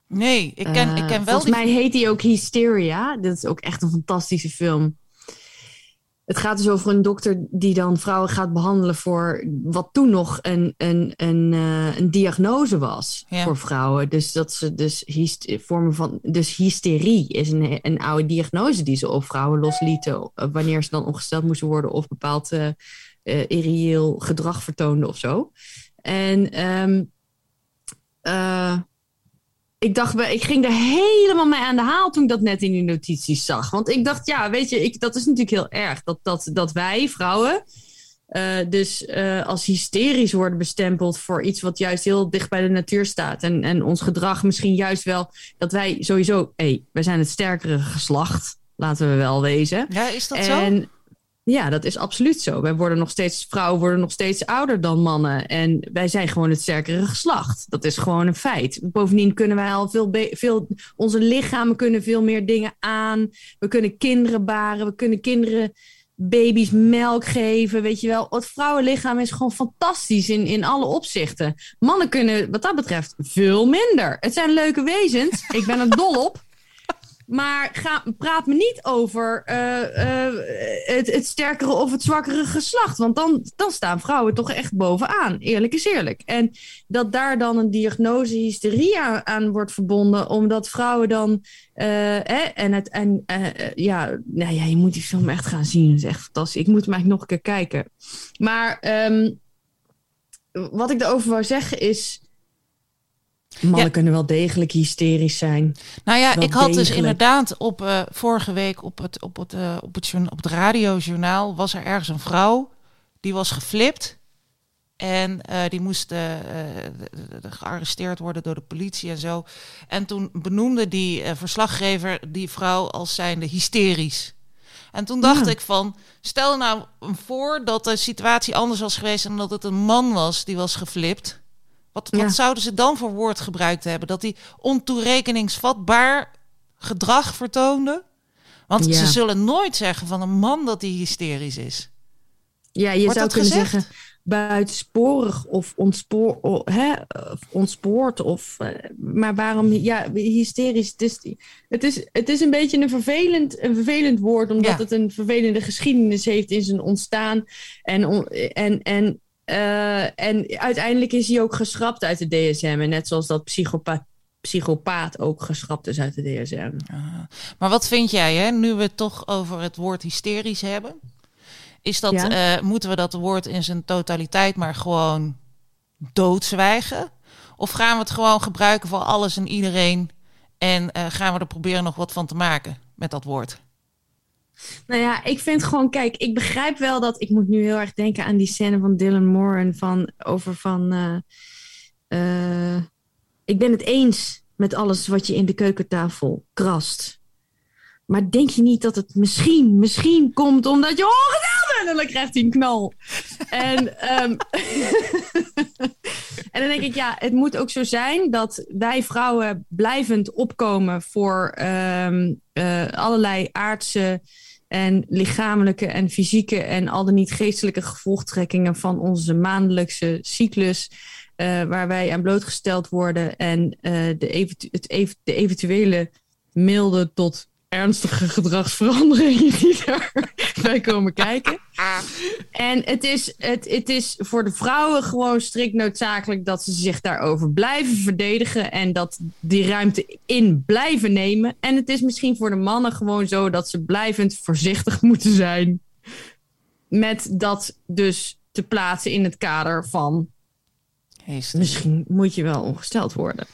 Nee, ik ken, uh, ik ken wel. Volgens mij heet die ook Hysteria. Dat is ook echt een fantastische film. Het gaat dus over een dokter die dan vrouwen gaat behandelen voor wat toen nog een, een, een, uh, een diagnose was voor vrouwen. Dus dat ze dus vormen van. Dus hysterie is een, een oude diagnose die ze op vrouwen loslieten. Eh, wanneer ze dan ongesteld moesten worden of bepaald uh, uh, irreëel gedrag vertoonden of zo. En um, ik dacht, ik ging er helemaal mee aan de haal toen ik dat net in die notities zag. Want ik dacht, ja, weet je, ik, dat is natuurlijk heel erg. Dat, dat, dat wij, vrouwen, uh, dus uh, als hysterisch worden bestempeld voor iets wat juist heel dicht bij de natuur staat. En, en ons gedrag misschien juist wel, dat wij sowieso, hé, hey, wij zijn het sterkere geslacht, laten we wel wezen. Ja, is dat en, zo? Ja, dat is absoluut zo. Wij worden nog steeds, vrouwen worden nog steeds ouder dan mannen. En wij zijn gewoon het sterkere geslacht. Dat is gewoon een feit. Bovendien kunnen wij al veel, veel onze lichamen kunnen veel meer dingen aan. We kunnen kinderen baren, we kunnen kinderen baby's melk geven, weet je wel. Het vrouwenlichaam is gewoon fantastisch in, in alle opzichten. Mannen kunnen wat dat betreft veel minder. Het zijn leuke wezens. Ik ben er dol op. Maar ga, praat me niet over uh, uh, het, het, sterkere of het zwakkere geslacht. Want dan, dan staan vrouwen toch echt bovenaan. Eerlijk is eerlijk. En dat daar dan een diagnose hysterie aan, wordt verbonden. Omdat vrouwen dan. Hè, en het, en, ja, nou ja, je moet die film echt gaan zien. Het is echt fantastisch. Ik moet hem eigenlijk nog een keer kijken. Maar um, wat ik erover wou zeggen is Mannen kunnen wel degelijk hysterisch zijn. Nou ja, ik had dus inderdaad op uh, vorige week op het, op, het, uh, op, het, op het radiojournaal was er ergens een vrouw die was geflipt. En uh, die moest gearresteerd worden door de politie en zo. En toen benoemde die verslaggever die vrouw als zijnde hysterisch. En toen dacht ik van, stel nou voor dat de situatie anders was geweest en dat het een man was die was geflipt. Wat, wat zouden ze dan voor woord gebruikt hebben? Dat hij ontoerekeningsvatbaar gedrag vertoonde? Want Ja. ze zullen nooit zeggen van een man dat hij hysterisch is. Ja, je Wordt zou kunnen gezegd? zeggen buitensporig of, ontspoor, hè, of ontspoord. Of, eh, maar waarom, ja, hysterisch. Het is, het is, het is een beetje een vervelend, een vervelend woord, omdat Ja. het een vervelende geschiedenis heeft in zijn ontstaan. En, en, en, eh, en uiteindelijk is hij ook geschrapt uit de DSM. En net zoals dat psychopaat, psychopaat ook geschrapt is uit de DSM. Maar wat vind jij, hè, nu we het toch over het woord hysterisch hebben? Is dat, Ja. eh, moeten we dat woord in zijn totaliteit maar gewoon doodzwijgen? Of gaan we het gewoon gebruiken voor alles en iedereen? En eh, gaan we er proberen nog wat van te maken met dat woord? Nou ja, ik vind gewoon, kijk, ik begrijp wel dat. Ik moet nu heel erg denken aan die scène van Dylan Moran van over van. eh, eh, ik ben het eens met alles wat je in de keukentafel krast. Maar denk je niet dat het misschien, misschien komt omdat je ongedaan bent? En dan krijgt hij een knal. en, ehm, <laughs> en dan denk ik, ja, het moet ook zo zijn dat wij vrouwen blijvend opkomen voor ehm, eh, allerlei aardse en lichamelijke en fysieke en al dan niet geestelijke gevolgtrekkingen van onze maandelijkse cyclus. eh, waar wij aan blootgesteld worden en eh, de, eventu- het de eventuele milde tot ernstige gedragsveranderingen die <laughs> daarbij komen kijken. En het is, het, het is voor de vrouwen gewoon strikt noodzakelijk dat ze zich daarover blijven verdedigen en dat die ruimte in blijven nemen. En het is misschien voor de mannen gewoon zo dat ze blijvend voorzichtig <laughs> moeten zijn met dat dus te plaatsen in het kader van misschien moet je wel ongesteld worden.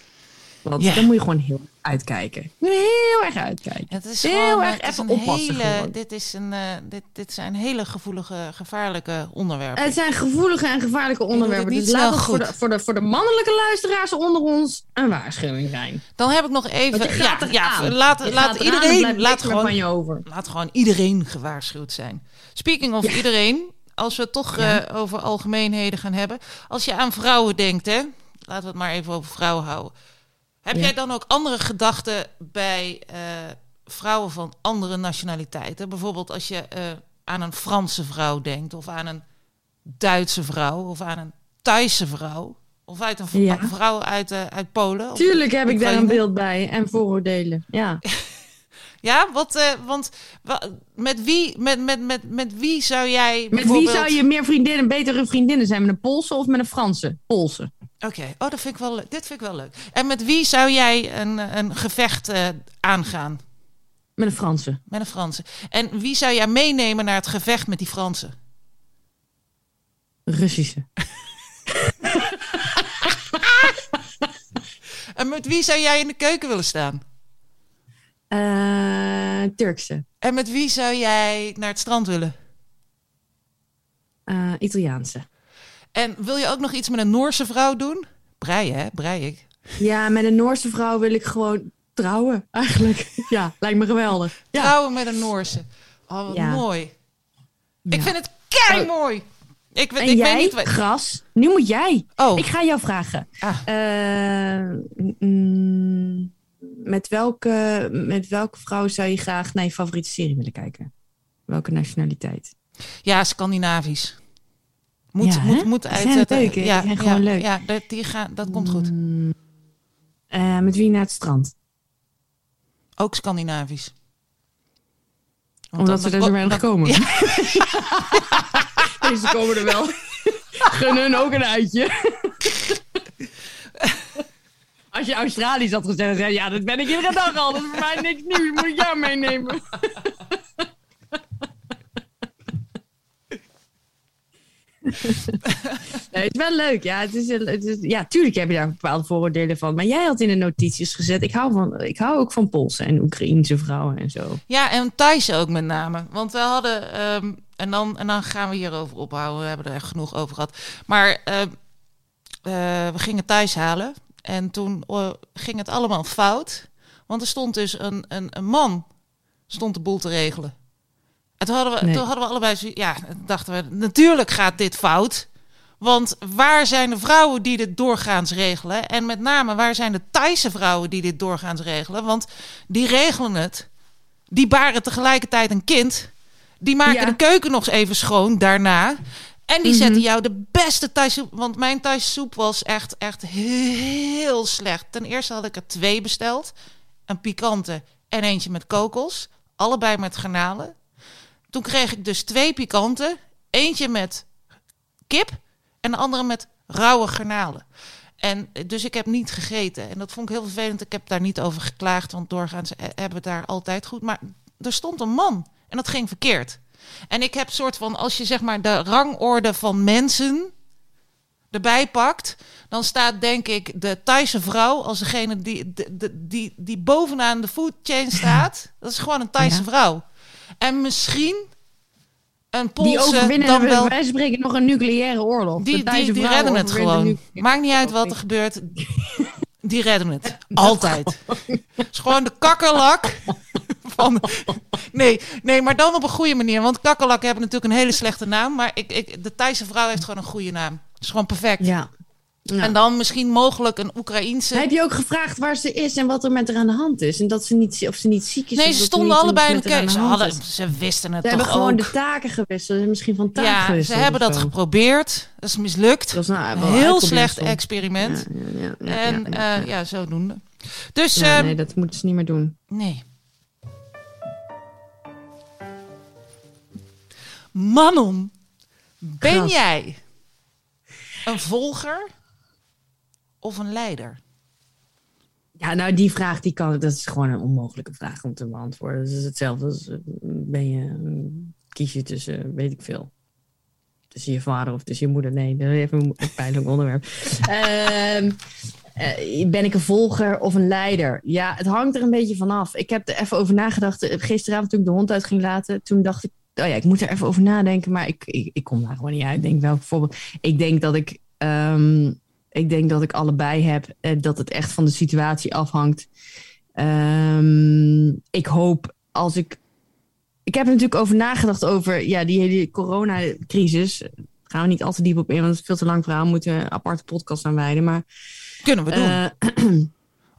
Want dan moet je gewoon heel uitkijken. Heel erg uitkijken. Het is Heel gewoon, erg het is even een oppassen hele, dit, is een, eh, dit, dit zijn hele gevoelige, gevaarlijke onderwerpen. Het zijn gevoelige en gevaarlijke onderwerpen. Dus laat ons voor de, voor, de, voor de mannelijke luisteraars onder ons een waarschuwing zijn. Dan heb ik nog even. Ja, ja, laat, laat er iedereen. Laat gewoon, je over. laat gewoon iedereen gewaarschuwd zijn. Speaking of iedereen, als we het toch Ja. eh, over algemeenheden gaan hebben. Als je aan vrouwen denkt, hè, laten we het maar even over vrouwen houden. Heb Ja. jij dan ook andere gedachten bij eh, vrouwen van andere nationaliteiten? Bijvoorbeeld als je eh, aan een Franse vrouw denkt, of aan een Duitse vrouw, of aan een Thaise vrouw, of uit een Ja. vrouw uit, eh, uit Polen? Tuurlijk heb ik daar een beeld bij. En vooroordelen. Ja. <laughs> Ja, wat, eh, want wa- met wie, met, met, met, met wie zou jij. Met wie zou je meer vriendinnen, betere vriendinnen zijn? Met een Poolse of met een Franse? Poolse. Oké, oh, dat vind ik wel leuk. Dit vind ik wel leuk. En met wie zou jij een, een gevecht eh, aangaan? Met een Franse. Met een Franse. En wie zou jij meenemen naar het gevecht met die Fransen? Russische. <laughs> En met wie zou jij in de keuken willen staan? Eh, Turkse. En met wie zou jij naar het strand willen? Eh, Italiaanse. En wil je ook nog iets met een Noorse vrouw doen? Breien, hè? Brei ik. Ja, met een Noorse vrouw wil ik gewoon trouwen, eigenlijk. <laughs> Ja, lijkt me geweldig. Ja. Trouwen met een Noorse. Oh, wat Ja. mooi. Ik vind het kei mooi. Ik, En ik jij, weet niet. wat- Gras, nu moet jij. Oh, Ik ga jou vragen. ah, Eh, mm, met, welke, met welke vrouw zou je graag naar je favoriete serie willen kijken? Welke nationaliteit? ja, Scandinavisch. Moet, Ja, moet, moet zijn leuk, ja, gewoon leuk. Ja, dat, die gaan, dat komt goed. Mm, eh, met wie naar het strand? Ook Scandinavisch. Omdat ze er zo weinig komen. Ja. <laughs> Deze komen er wel. <laughs> Gun hun ook een uitje. Als je Australisch had gezegd, zei ja, dat ben ik iedere dag al. Dat is voor mij niks nieuws. Moet jou meenemen. Het is wel leuk. Ja, het is, het is, ja, tuurlijk heb je daar bepaalde vooroordelen van. Maar jij had in de notities gezet, ik hou, van, ik hou ook van Poolse en Oekraïense vrouwen en zo. Ja, en Thijs ook met name. Want we hadden, ehm, en, dan, en dan gaan we hierover ophouden. We hebben er echt genoeg over gehad. Maar ehm, eh, we gingen Thijs halen. En toen eh, ging het allemaal fout. Want er stond dus een, een, een man stond de boel te regelen. En toen hadden we, Nee. toen hadden we allebei, ja, dachten we, natuurlijk gaat dit fout. Want waar zijn de vrouwen die dit doorgaans regelen? En met name, waar zijn de Thaise vrouwen die dit doorgaans regelen? Want die regelen het Die baren tegelijkertijd een kind. Die maken Ja. de keuken nog eens even schoon daarna. En die Mhm. zetten jou de beste Thaise soep. Want mijn Thaise soep was echt, echt heel slecht. Ten eerste had ik er twee besteld. Een pikante en eentje met kokos. Allebei met garnalen. Toen kreeg ik dus twee pikante. Eentje met kip en de andere met rauwe garnalen. En eh, dus ik heb niet gegeten. En dat vond ik heel vervelend. Ik heb daar niet over geklaagd, want doorgaans eh, hebben we daar altijd goed. Maar er stond een man en dat ging verkeerd. En ik heb soort van, als je zeg maar de rangorde van mensen erbij pakt, dan staat denk ik de Thaise vrouw als degene die, die, die, die, die bovenaan de food chain <laughs> staat. Dat is gewoon een Thaise Ja. vrouw. En misschien een Die Poolse overwinnen, dan wel van spreken, nog een nucleaire oorlog. die, die, die redden het gewoon. Maakt niet uit wat er gebeurt. <laughs> Die redden het. Altijd. Het is gewoon de kakkerlak. <laughs> Van, nee, nee, maar dan op een goede manier. Want kakkerlakken hebben natuurlijk een hele slechte naam. Maar ik, ik, de Thaise vrouw heeft gewoon een goede naam. Het is gewoon perfect. Ja. Ja. En dan misschien mogelijk een Oekraïense. Heb je ook gevraagd waar ze is en wat er met haar aan de hand is? En dat ze niet, of ze niet ziek is? nee, of ze dat stonden allebei in de keuken. aan Ze, hadden, ze wisten het Ze toch hebben gewoon ook. de taken gewisseld. Ze hebben misschien van taak ja, ze hebben dat zo. geprobeerd. Dat is mislukt. Dat is nou Een heel slecht experiment. Ja, ja, ja, ja, en ja, ja. eh, ja, zodoende. Dus Ja, ehm, nee, dat moeten ze niet meer doen. Nee. Manon, ben Gras. jij een volger of een leider? Ja, nou, die vraag die kan, dat is gewoon een onmogelijke vraag om te beantwoorden. Dat is hetzelfde als eh, ben je, eh, kies je tussen, eh, weet ik veel. Tussen je vader of tussen je moeder. Nee, dat is even een pijnlijk onderwerp. <laughs> Ehm, eh, ben ik een volger of een leider? Ja, het hangt er een beetje vanaf. Ik heb er even over nagedacht. Gisteravond toen ik de hond uit ging laten, toen dacht ik, oh ja, ik moet er even over nadenken. Maar ik, ik, ik kom daar gewoon niet uit. Ik denk welk voorbeeld. Ik denk dat ik, ehm, ik denk dat ik allebei heb. eh, dat het echt van de situatie afhangt. Ehm, ik hoop als ik. Ik heb er natuurlijk over nagedacht over ja, die hele coronacrisis. Daar gaan we niet al te diep op in, want het is veel te lang verhaal. Moeten we een aparte podcast aan wijden. Maar Kunnen we doen. eh, <clears throat>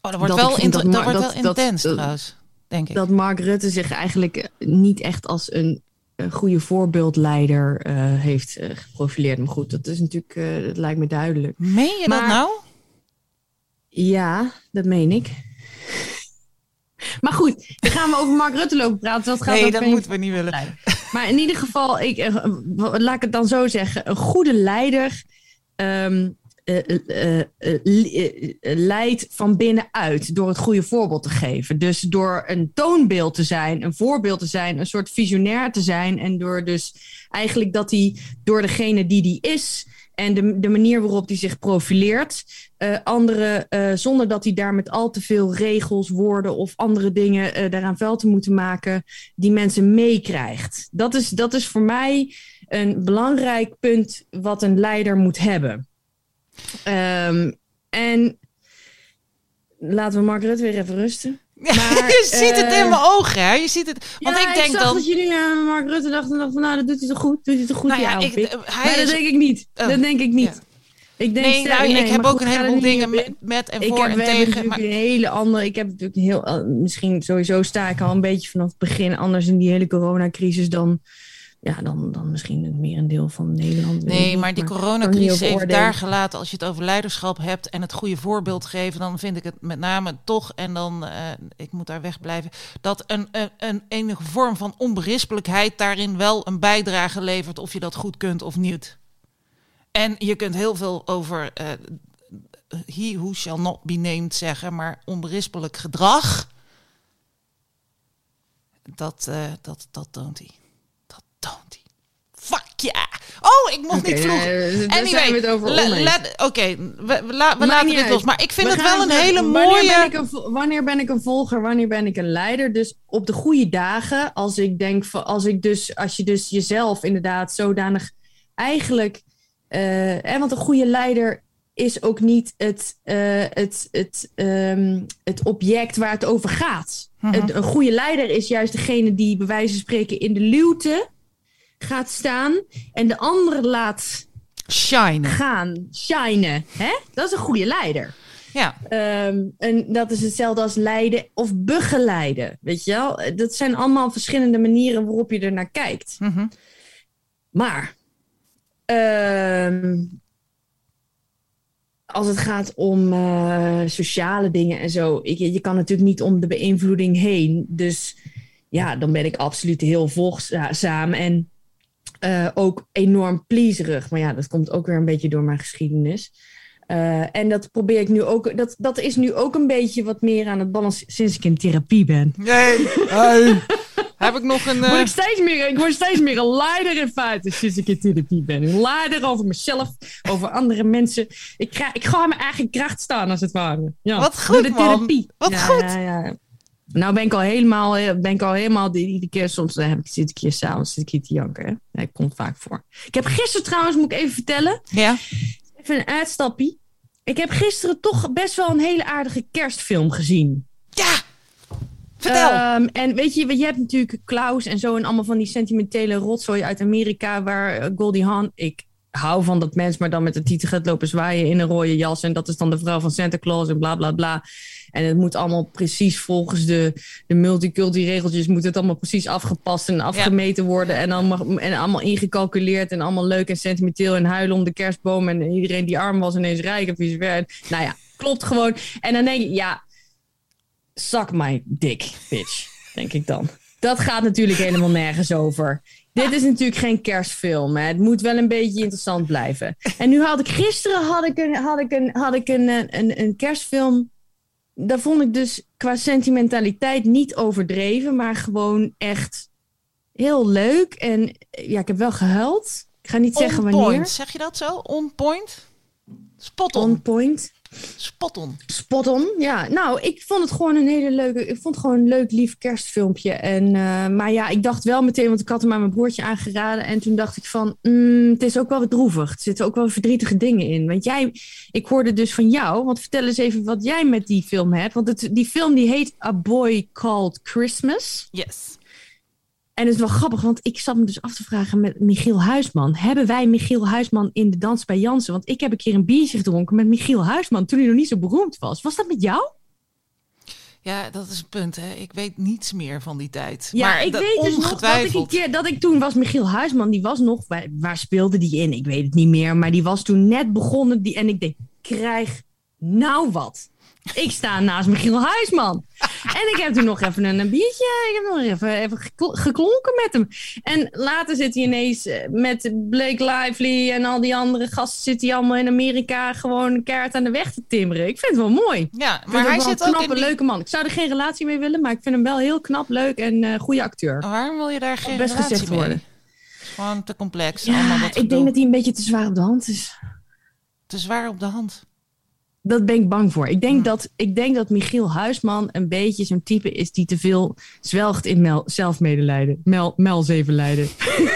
oh, dat wordt dat wel, dat wordt wel intens dat- trouwens, denk ik. dat Mark Rutte zich eigenlijk eh, niet echt als een, een goede voorbeeldleider eh, heeft eh, geprofileerd. Maar goed, dat is natuurlijk, eh, dat lijkt me duidelijk. Meen je dat maar- nou? Ja, dat meen ik. Maar goed, dan gaan we over Mark Rutte lopen praten. Dat gaat Nee, dat moeten we niet willen. Maar in ieder geval, ik, laat ik het dan zo zeggen. Een goede leider ehm, eh, eh, eh, leidt van binnenuit door het goede voorbeeld te geven. Dus door een toonbeeld te zijn, een voorbeeld te zijn, een soort visionair te zijn. En door dus eigenlijk dat hij door degene die die is en de, de manier waarop hij zich profileert, eh anderen, zonder dat hij daar met al te veel regels, woorden of andere dingen daaraan vuil te moeten maken, die mensen meekrijgt. Dat is, dat is voor mij een belangrijk punt wat een leider moet hebben. Ehm, en laten we Mark Rutte weer even rusten. Maar, <laughs> je ziet het eh, in mijn ogen, hè? Je ziet het. Want ja, ik denk zag dan. dat jullie aan Mark Rutte dachten, dachten van, nou, dat doet hij toch goed? Doet hij toch goed, Nou ja, ik, eh, hij maar dat denk ik niet. Oh, dat denk ik niet. ja. Ik denk Nee, nou, nee, ik heb ook goed, een heleboel dingen met, met en Ik voor heb, en tegen. natuurlijk Maar een hele andere. Ik heb natuurlijk een heel. eh, Misschien sowieso sta ik al een beetje vanaf het begin anders in die hele coronacrisis dan. Ja, dan, dan misschien het merendeel van Nederland. Nee, maar die coronacrisis oordelen. daar gelaten. Als je het over leiderschap hebt en het goede voorbeeld geven, dan vind ik het met name toch, en dan, eh, ik moet daar wegblijven, dat een, een, een enige vorm van onberispelijkheid daarin wel een bijdrage levert, of je dat goed kunt of niet. En je kunt heel veel over eh he who shall not be named zeggen, maar onberispelijk gedrag, dat, eh, dat, dat toont hij. Fuck ja! Oh, ik mocht niet vroeg. nee, daar Anyway, Oké, we, we, la- we laten dit uit. los. Maar ik vind We het wel een hele wanneer mooie... Ben ik een, vo- wanneer ben ik een volger? Wanneer ben ik een leider? Dus op de goede dagen, als ik denk van, als ik dus, als je dus jezelf inderdaad zodanig eigenlijk, eh, want een goede leider is ook niet het, eh, het, het, ehm, het object waar het over gaat. Mhm. Het- een goede leider is juist degene die bij wijze van spreken in de luwte gaat staan en de anderen laat Shine. gaan, shinen. Hè? Dat is een goede leider. Ja. Ehm, en dat is hetzelfde als leiden of begeleiden. Weet je wel? Dat zijn allemaal verschillende manieren waarop je er naar kijkt. Mhm. Maar ehm, als het gaat om eh, sociale dingen en zo, ik, je kan natuurlijk niet om de beïnvloeding heen. Dus ja, dan ben ik absoluut heel volgzaam en eh, ook enorm pleaserig. Maar ja, dat komt ook weer een beetje door mijn geschiedenis. Eh, en dat probeer ik nu ook. Dat, dat is nu ook een beetje wat meer aan het balanceren sinds ik in therapie ben. Nee. Hey. <laughs> Heb ik nog een. Word eh, ik, steeds meer, ik word steeds meer een leider in feite sinds ik in therapie ben. Een leider over mezelf, over andere mensen. Ik, ga, ik ga mijn eigen kracht staan als het ware. Ja, Wat goed, door de man. therapie. Wat Ja, goed. Ja, ja. Nou ben ik al helemaal, eh, ben ik al helemaal die- iedere keer soms dan heb ik, zit ik hier s'avonds zit ik hier te janken. Hè? Dat komt vaak voor. Ik heb gisteren trouwens, moet ik even vertellen, Ja. even een uitstappie. Ik heb gisteren toch best wel een hele aardige kerstfilm gezien. Ja. Vertel. Ehm, en weet je, je hebt natuurlijk Klaus en zo en allemaal van die sentimentele rotzooi uit Amerika waar eh, Goldie Hawn, ik hou van dat mens, maar dan met de titel gaat lopen zwaaien in een rode jas en dat is dan de vrouw van Santa Claus en bla bla bla. En het moet allemaal precies volgens de, de multiculti-regeltjes moet het allemaal precies afgepast en afgemeten worden en allemaal, en allemaal ingecalculeerd en allemaal leuk en sentimenteel en huilen om de kerstboom en iedereen die arm was ineens rijk en vice versa. Nou ja, klopt gewoon. En dan denk ik, ja, Suck my dick, bitch, denk ik dan. Dat gaat natuurlijk helemaal nergens over. Dit is natuurlijk geen kerstfilm. Hè. Het moet wel een beetje interessant blijven. En nu had ik gisteren had ik een, had ik een, had ik een, een, een, een kerstfilm. Daar vond ik dus qua sentimentaliteit niet overdreven, maar gewoon echt heel leuk. En ja, ik heb wel gehuild. Ik ga niet zeggen On wanneer. point. Zeg je dat zo? On point? Spot on. On point. Spot on. Spot on, ja. Nou, ik vond het gewoon een hele leuke... Ik vond het gewoon een leuk, lief kerstfilmpje. En, eh, maar ja, ik dacht wel meteen... Want ik had hem aan mijn broertje aangeraden. En toen dacht ik van... mm, het is ook wel wat droevig. Er zitten ook wel verdrietige dingen in. Want jij... Ik hoorde dus van jou... Want vertel eens even wat jij met die film hebt. Want het, die film die heet A Boy Called Christmas. Yes. En het is wel grappig, want ik zat me dus af te vragen met Michiel Huisman. Hebben wij Michiel Huisman in de dans bij Jansen? Want ik heb een keer een biertje gedronken met Michiel Huisman toen hij nog niet zo beroemd was. Was dat met jou? Ja, dat is een punt. Hè. Ik weet niets meer van die tijd. Ja, maar ik weet dus nog dat ik, een keer, dat ik toen was Michiel Huisman. Die was nog, waar, waar speelde die in? Ik weet het niet meer. Maar die was toen net begonnen. Die, en ik denk, krijg nou wat. Ik sta naast Michiel Huisman. En ik heb toen nog even een, een biertje. Ik heb nog even, even gekl- geklonken met hem. En later zit hij ineens eh, met Blake Lively en al die andere gasten. Zit hij allemaal in Amerika gewoon een kaart aan de weg te timmeren. Ik vind het wel mooi. Ja, maar hij zit een ook in die... leuke man. Ik zou er geen relatie mee willen, maar ik vind hem wel heel knap, leuk en eh goede acteur. Waarom wil je daar geen best relatie gezegd mee? worden. Is Gewoon te complex. Ja, ik denk dat hij een beetje te zwaar op de hand is. Te zwaar op de hand. Dat ben ik bang voor. Ik denk, dat, ik denk dat Michiel Huisman een beetje zo'n type is die te veel zwelgt in mel, zelfmedelijden. Mel, melzevenlijden. <laughs>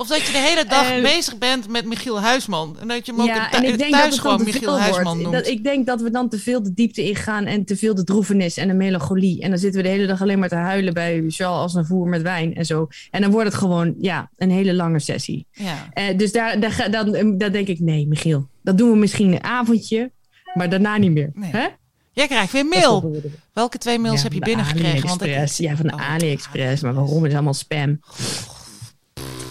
Of dat je de hele dag En- bezig bent met Michiel Huisman. En dat je hem ook Ja, en ik denk thuis dat het gewoon Michiel Huisman noemt. Dat, ik denk dat we dan te veel de diepte ingaan en te veel de droevenis en de melancholie. En dan zitten we de hele dag alleen maar te huilen bij Charles als een voer met wijn en zo. En dan wordt het gewoon, ja, een hele lange sessie. Ja. Eh, dus daar, daar, dan, daar denk ik, nee, Michiel, dat doen we misschien een avondje, maar daarna niet meer. Nee. Hè? Jij krijgt weer mail. Welke twee mails Ja, heb je van de binnengekregen? Want ik- AliExpress. Ja, van de Oh. AliExpress. Maar waarom? Het is allemaal spam.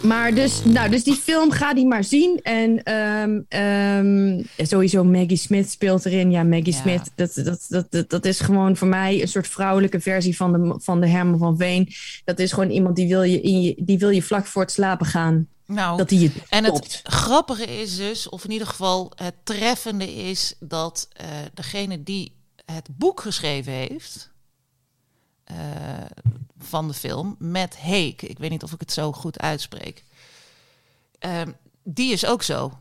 Maar dus, nou, dus die film, ga die maar zien. En ehm, sowieso Maggie Smith speelt erin. Ja, Maggie Ja. Smith, dat, dat, dat, dat, dat is gewoon voor mij een soort vrouwelijke versie van de, van de Herman van Veen. Dat is gewoon iemand die wil je, in je, die wil je vlak voor het slapen gaan. Nou, Dat hij En het grappige is dus, of in ieder geval het treffende is, dat eh, degene die het boek geschreven heeft eh, van de film, Matt Haig, ik weet niet of ik het zo goed uitspreek, ehm, die is ook zo.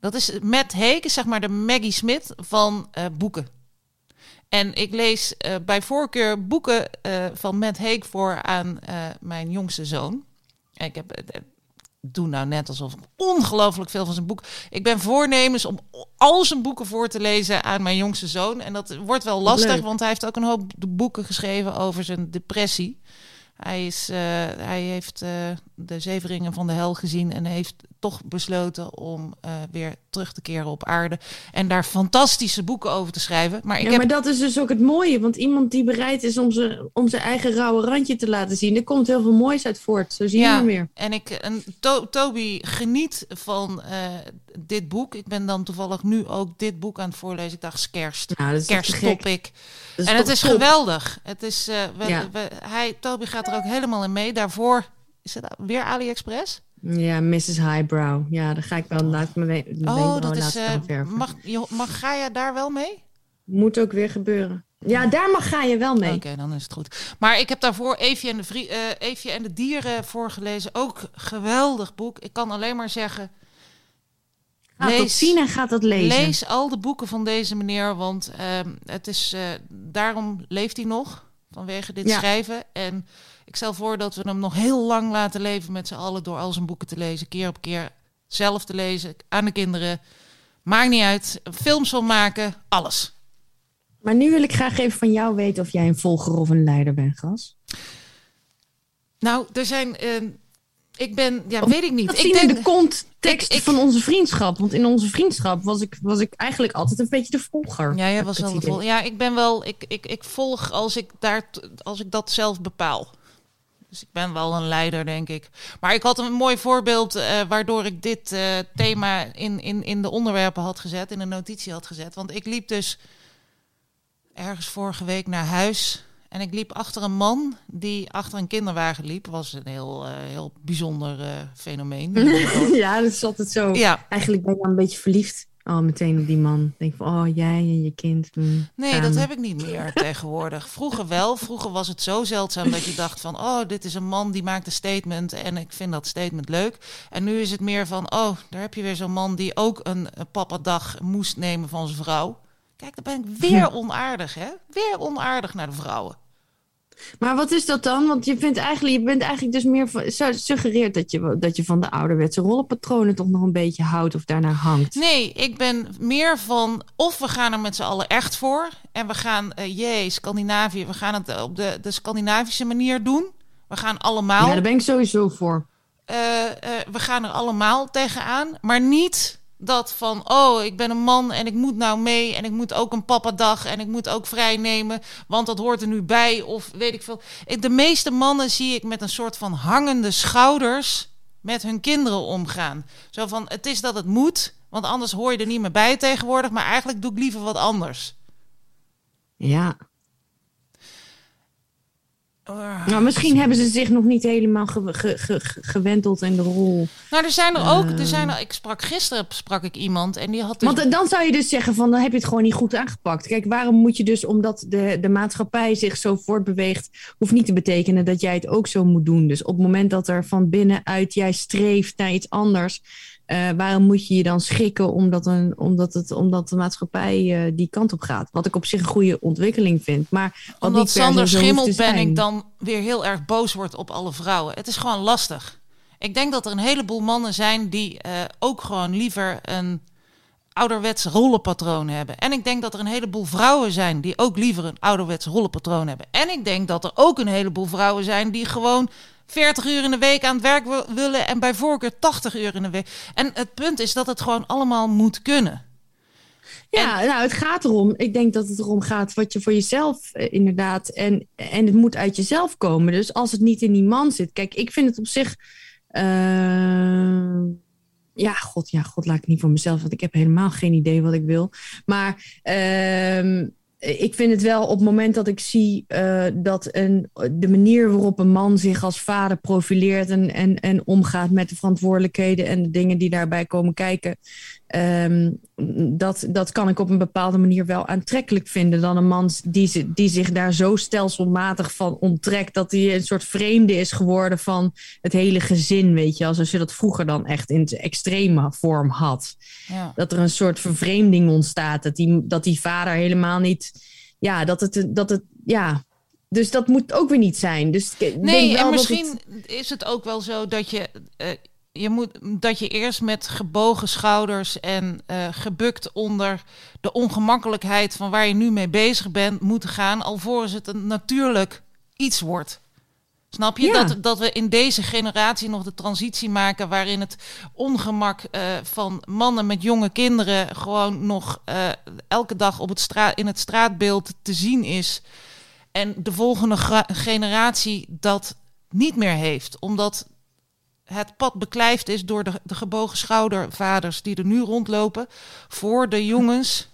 Dat is Matt is zeg maar de Maggie Smith van eh, boeken. En ik lees bij voorkeur boeken van Matt Haig voor aan mijn jongste zoon. En Ik heb, doe nou net alsof ik ongelooflijk veel van zijn boek. Ik ben voornemens om al zijn boeken voor te lezen aan mijn jongste zoon. En dat wordt wel lastig, leuk. want hij heeft ook een hoop boeken geschreven over zijn depressie. Hij, is, eh, hij heeft eh, de Zeven Ringen van de Hel gezien en heeft toch besloten om eh, weer terug te keren op aarde. En daar fantastische boeken over te schrijven. Maar, ik ja, heb... maar dat is dus ook het mooie. Want iemand die bereid is om zijn, om zijn eigen rauwe randje te laten zien. Er komt heel veel moois uit voort. Zo zie je Ja. maar meer. En ik, en To- Toby geniet van eh, dit boek. Ik ben dan toevallig nu ook dit boek aan het voorlezen. Ik dacht, kerst. Nou. Kersttopic. En het is top? geweldig. Het is, eh, we, Ja. we- hij, Toby gaat er ook helemaal in mee. Daarvoor is het weer AliExpress. Ja, Mrs. Highbrow. Ja, daar ga ik wel laat mijn we- mijn Oh, dat is. eh, mag, je- mag Gaia daar wel mee? Moet ook weer gebeuren. Ja, daar mag ga je wel mee. Oké, dan is het goed. Maar ik heb daarvoor Eefje en, de vrie, eh, Eefje en de Dieren voorgelezen. Ook geweldig boek. Ik kan alleen maar zeggen. Gaat dat zien en gaat dat lezen. Lees al de boeken van deze meneer, want ehm, het is, eh, daarom leeft hij nog vanwege dit Ja. schrijven. En ik stel voor dat we hem nog heel lang laten leven met z'n allen door al zijn boeken te lezen, keer op keer zelf te lezen, aan de kinderen. Maakt niet uit, films van maken, alles. Maar nu wil ik graag even van jou weten of jij een volger of een leider bent, Gas. Nou, er zijn, ehm, ik ben, ja, Of weet ik niet. Dat Ik zien in denk, de context ik- ik- van onze vriendschap. Want in onze vriendschap was ik, was ik eigenlijk altijd een beetje de volger. Ja, jij was ik wel de idee. vol. Ja, ik ben wel. Ik, ik, ik volg als ik daar als ik dat zelf bepaal. Dus ik ben wel een leider, denk ik. Maar ik had een mooi voorbeeld eh, waardoor ik dit eh, thema in, in, in de onderwerpen had gezet, in een notitie had gezet. Want ik liep dus ergens vorige week naar huis. En ik liep achter een man die achter een kinderwagen liep. Was een heel, eh, heel bijzonder fenomeen. <laughs> ja, dat is altijd zo. ja, Eigenlijk ben je een beetje verliefd. Al meteen op die man. Denk van, oh, jij en je kind. mm, Nee, samen. dat heb ik niet meer <laughs> tegenwoordig. Vroeger wel. Vroeger was het zo zeldzaam dat je dacht van... oh, dit is een man die maakt een statement en ik vind dat statement leuk. En nu is het meer van... oh, daar heb je weer zo'n man die ook een, een papadag moest nemen van zijn vrouw. Kijk, dan ben ik weer <laughs> onaardig, hè? Weer onaardig naar de vrouwen. Maar wat is dat dan? Want je, vindt eigenlijk, je bent eigenlijk dus meer van, suggereert dat je, dat je van de ouderwetse rollenpatronen toch nog een beetje houdt of daarnaar hangt. Nee, ik ben meer van... of we gaan er met z'n allen echt voor... en we gaan, eh jee, Scandinavië... we gaan het op de, de Scandinavische manier doen. We gaan allemaal... Ja, daar ben ik sowieso voor. eh, eh, we gaan er allemaal tegenaan. Maar niet dat van, oh, ik ben een man en ik moet nou mee en ik moet ook een papadag en ik moet ook vrij nemen, want dat hoort er nu bij of weet ik veel. De meeste mannen zie ik met een soort van hangende schouders met hun kinderen omgaan. Zo van, het is dat het moet, want anders hoor je er niet meer bij tegenwoordig, maar eigenlijk doe ik liever wat anders. Ja. Ah. Nou, misschien hebben ze zich nog niet helemaal ge- ge- ge- ge- gewenteld in de rol. Nou, er zijn er ook, er Eh. zijn er, ik sprak gisteren sprak ik iemand en die had dus Want dan zou je dus zeggen van, dan heb je het gewoon niet goed aangepakt. Kijk, waarom moet je dus, omdat de, de maatschappij zich zo voortbeweegt, hoeft niet te betekenen dat jij het ook zo moet doen. Dus op het moment dat er van binnenuit jij streeft naar iets anders, eh, waarom moet je je dan schikken omdat, een, omdat, het, omdat de maatschappij eh, die kant op gaat? Wat ik op zich een goede ontwikkeling vind. Maar wat Omdat Sander Schimmel ben ik dan weer heel erg boos word op alle vrouwen. Het is gewoon lastig. Ik denk dat er een heleboel mannen zijn die eh, ook gewoon liever een ouderwets rollenpatroon hebben. En ik denk dat er een heleboel vrouwen zijn die ook liever een ouderwets rollenpatroon hebben. En ik denk dat er ook een heleboel vrouwen zijn die gewoon 40 uur in de week aan het werk wil- willen en bij voorkeur 80 uur in de week. En het punt is dat het gewoon allemaal moet kunnen. Ja, nou, het gaat erom. Ik denk dat het erom gaat wat je voor jezelf eh, inderdaad. En, en het moet uit jezelf komen. Dus als het niet in die man zit. Kijk, ik vind het op zich. eh, ja, god, ja, god, laat ik niet voor mezelf. Want ik heb helemaal geen idee wat ik wil. Maar. ehm, ik vind het wel op het moment dat ik zie eh, dat een, de manier waarop een man zich als vader profileert en, en, en omgaat met de verantwoordelijkheden en de dingen die daarbij komen kijken, Ehm, dat, dat kan ik op een bepaalde manier wel aantrekkelijk vinden dan een man die, die zich daar zo stelselmatig van onttrekt dat hij een soort vreemde is geworden van het hele gezin, weet je, als je dat vroeger dan echt in extreme vorm had. Ja. Dat er een soort vervreemding ontstaat, dat die, dat die vader helemaal niet, ja, dat het, dat het, ja. Dus dat moet ook weer niet zijn. Dus Nee, en misschien het- is het ook wel zo dat je, eh, je moet, dat je eerst met gebogen schouders en eh, gebukt onder de ongemakkelijkheid van waar je nu mee bezig bent moet gaan, alvorens het een natuurlijk iets wordt. Snap je? Ja. Dat, dat we in deze generatie nog de transitie maken waarin het ongemak eh, van mannen met jonge kinderen gewoon nog eh, elke dag op het straat, in het straatbeeld te zien is. En de volgende generatie dat niet meer heeft. Omdat het pad beklijft is door de, de gebogen schoudervaders die er nu rondlopen. Voor de jongens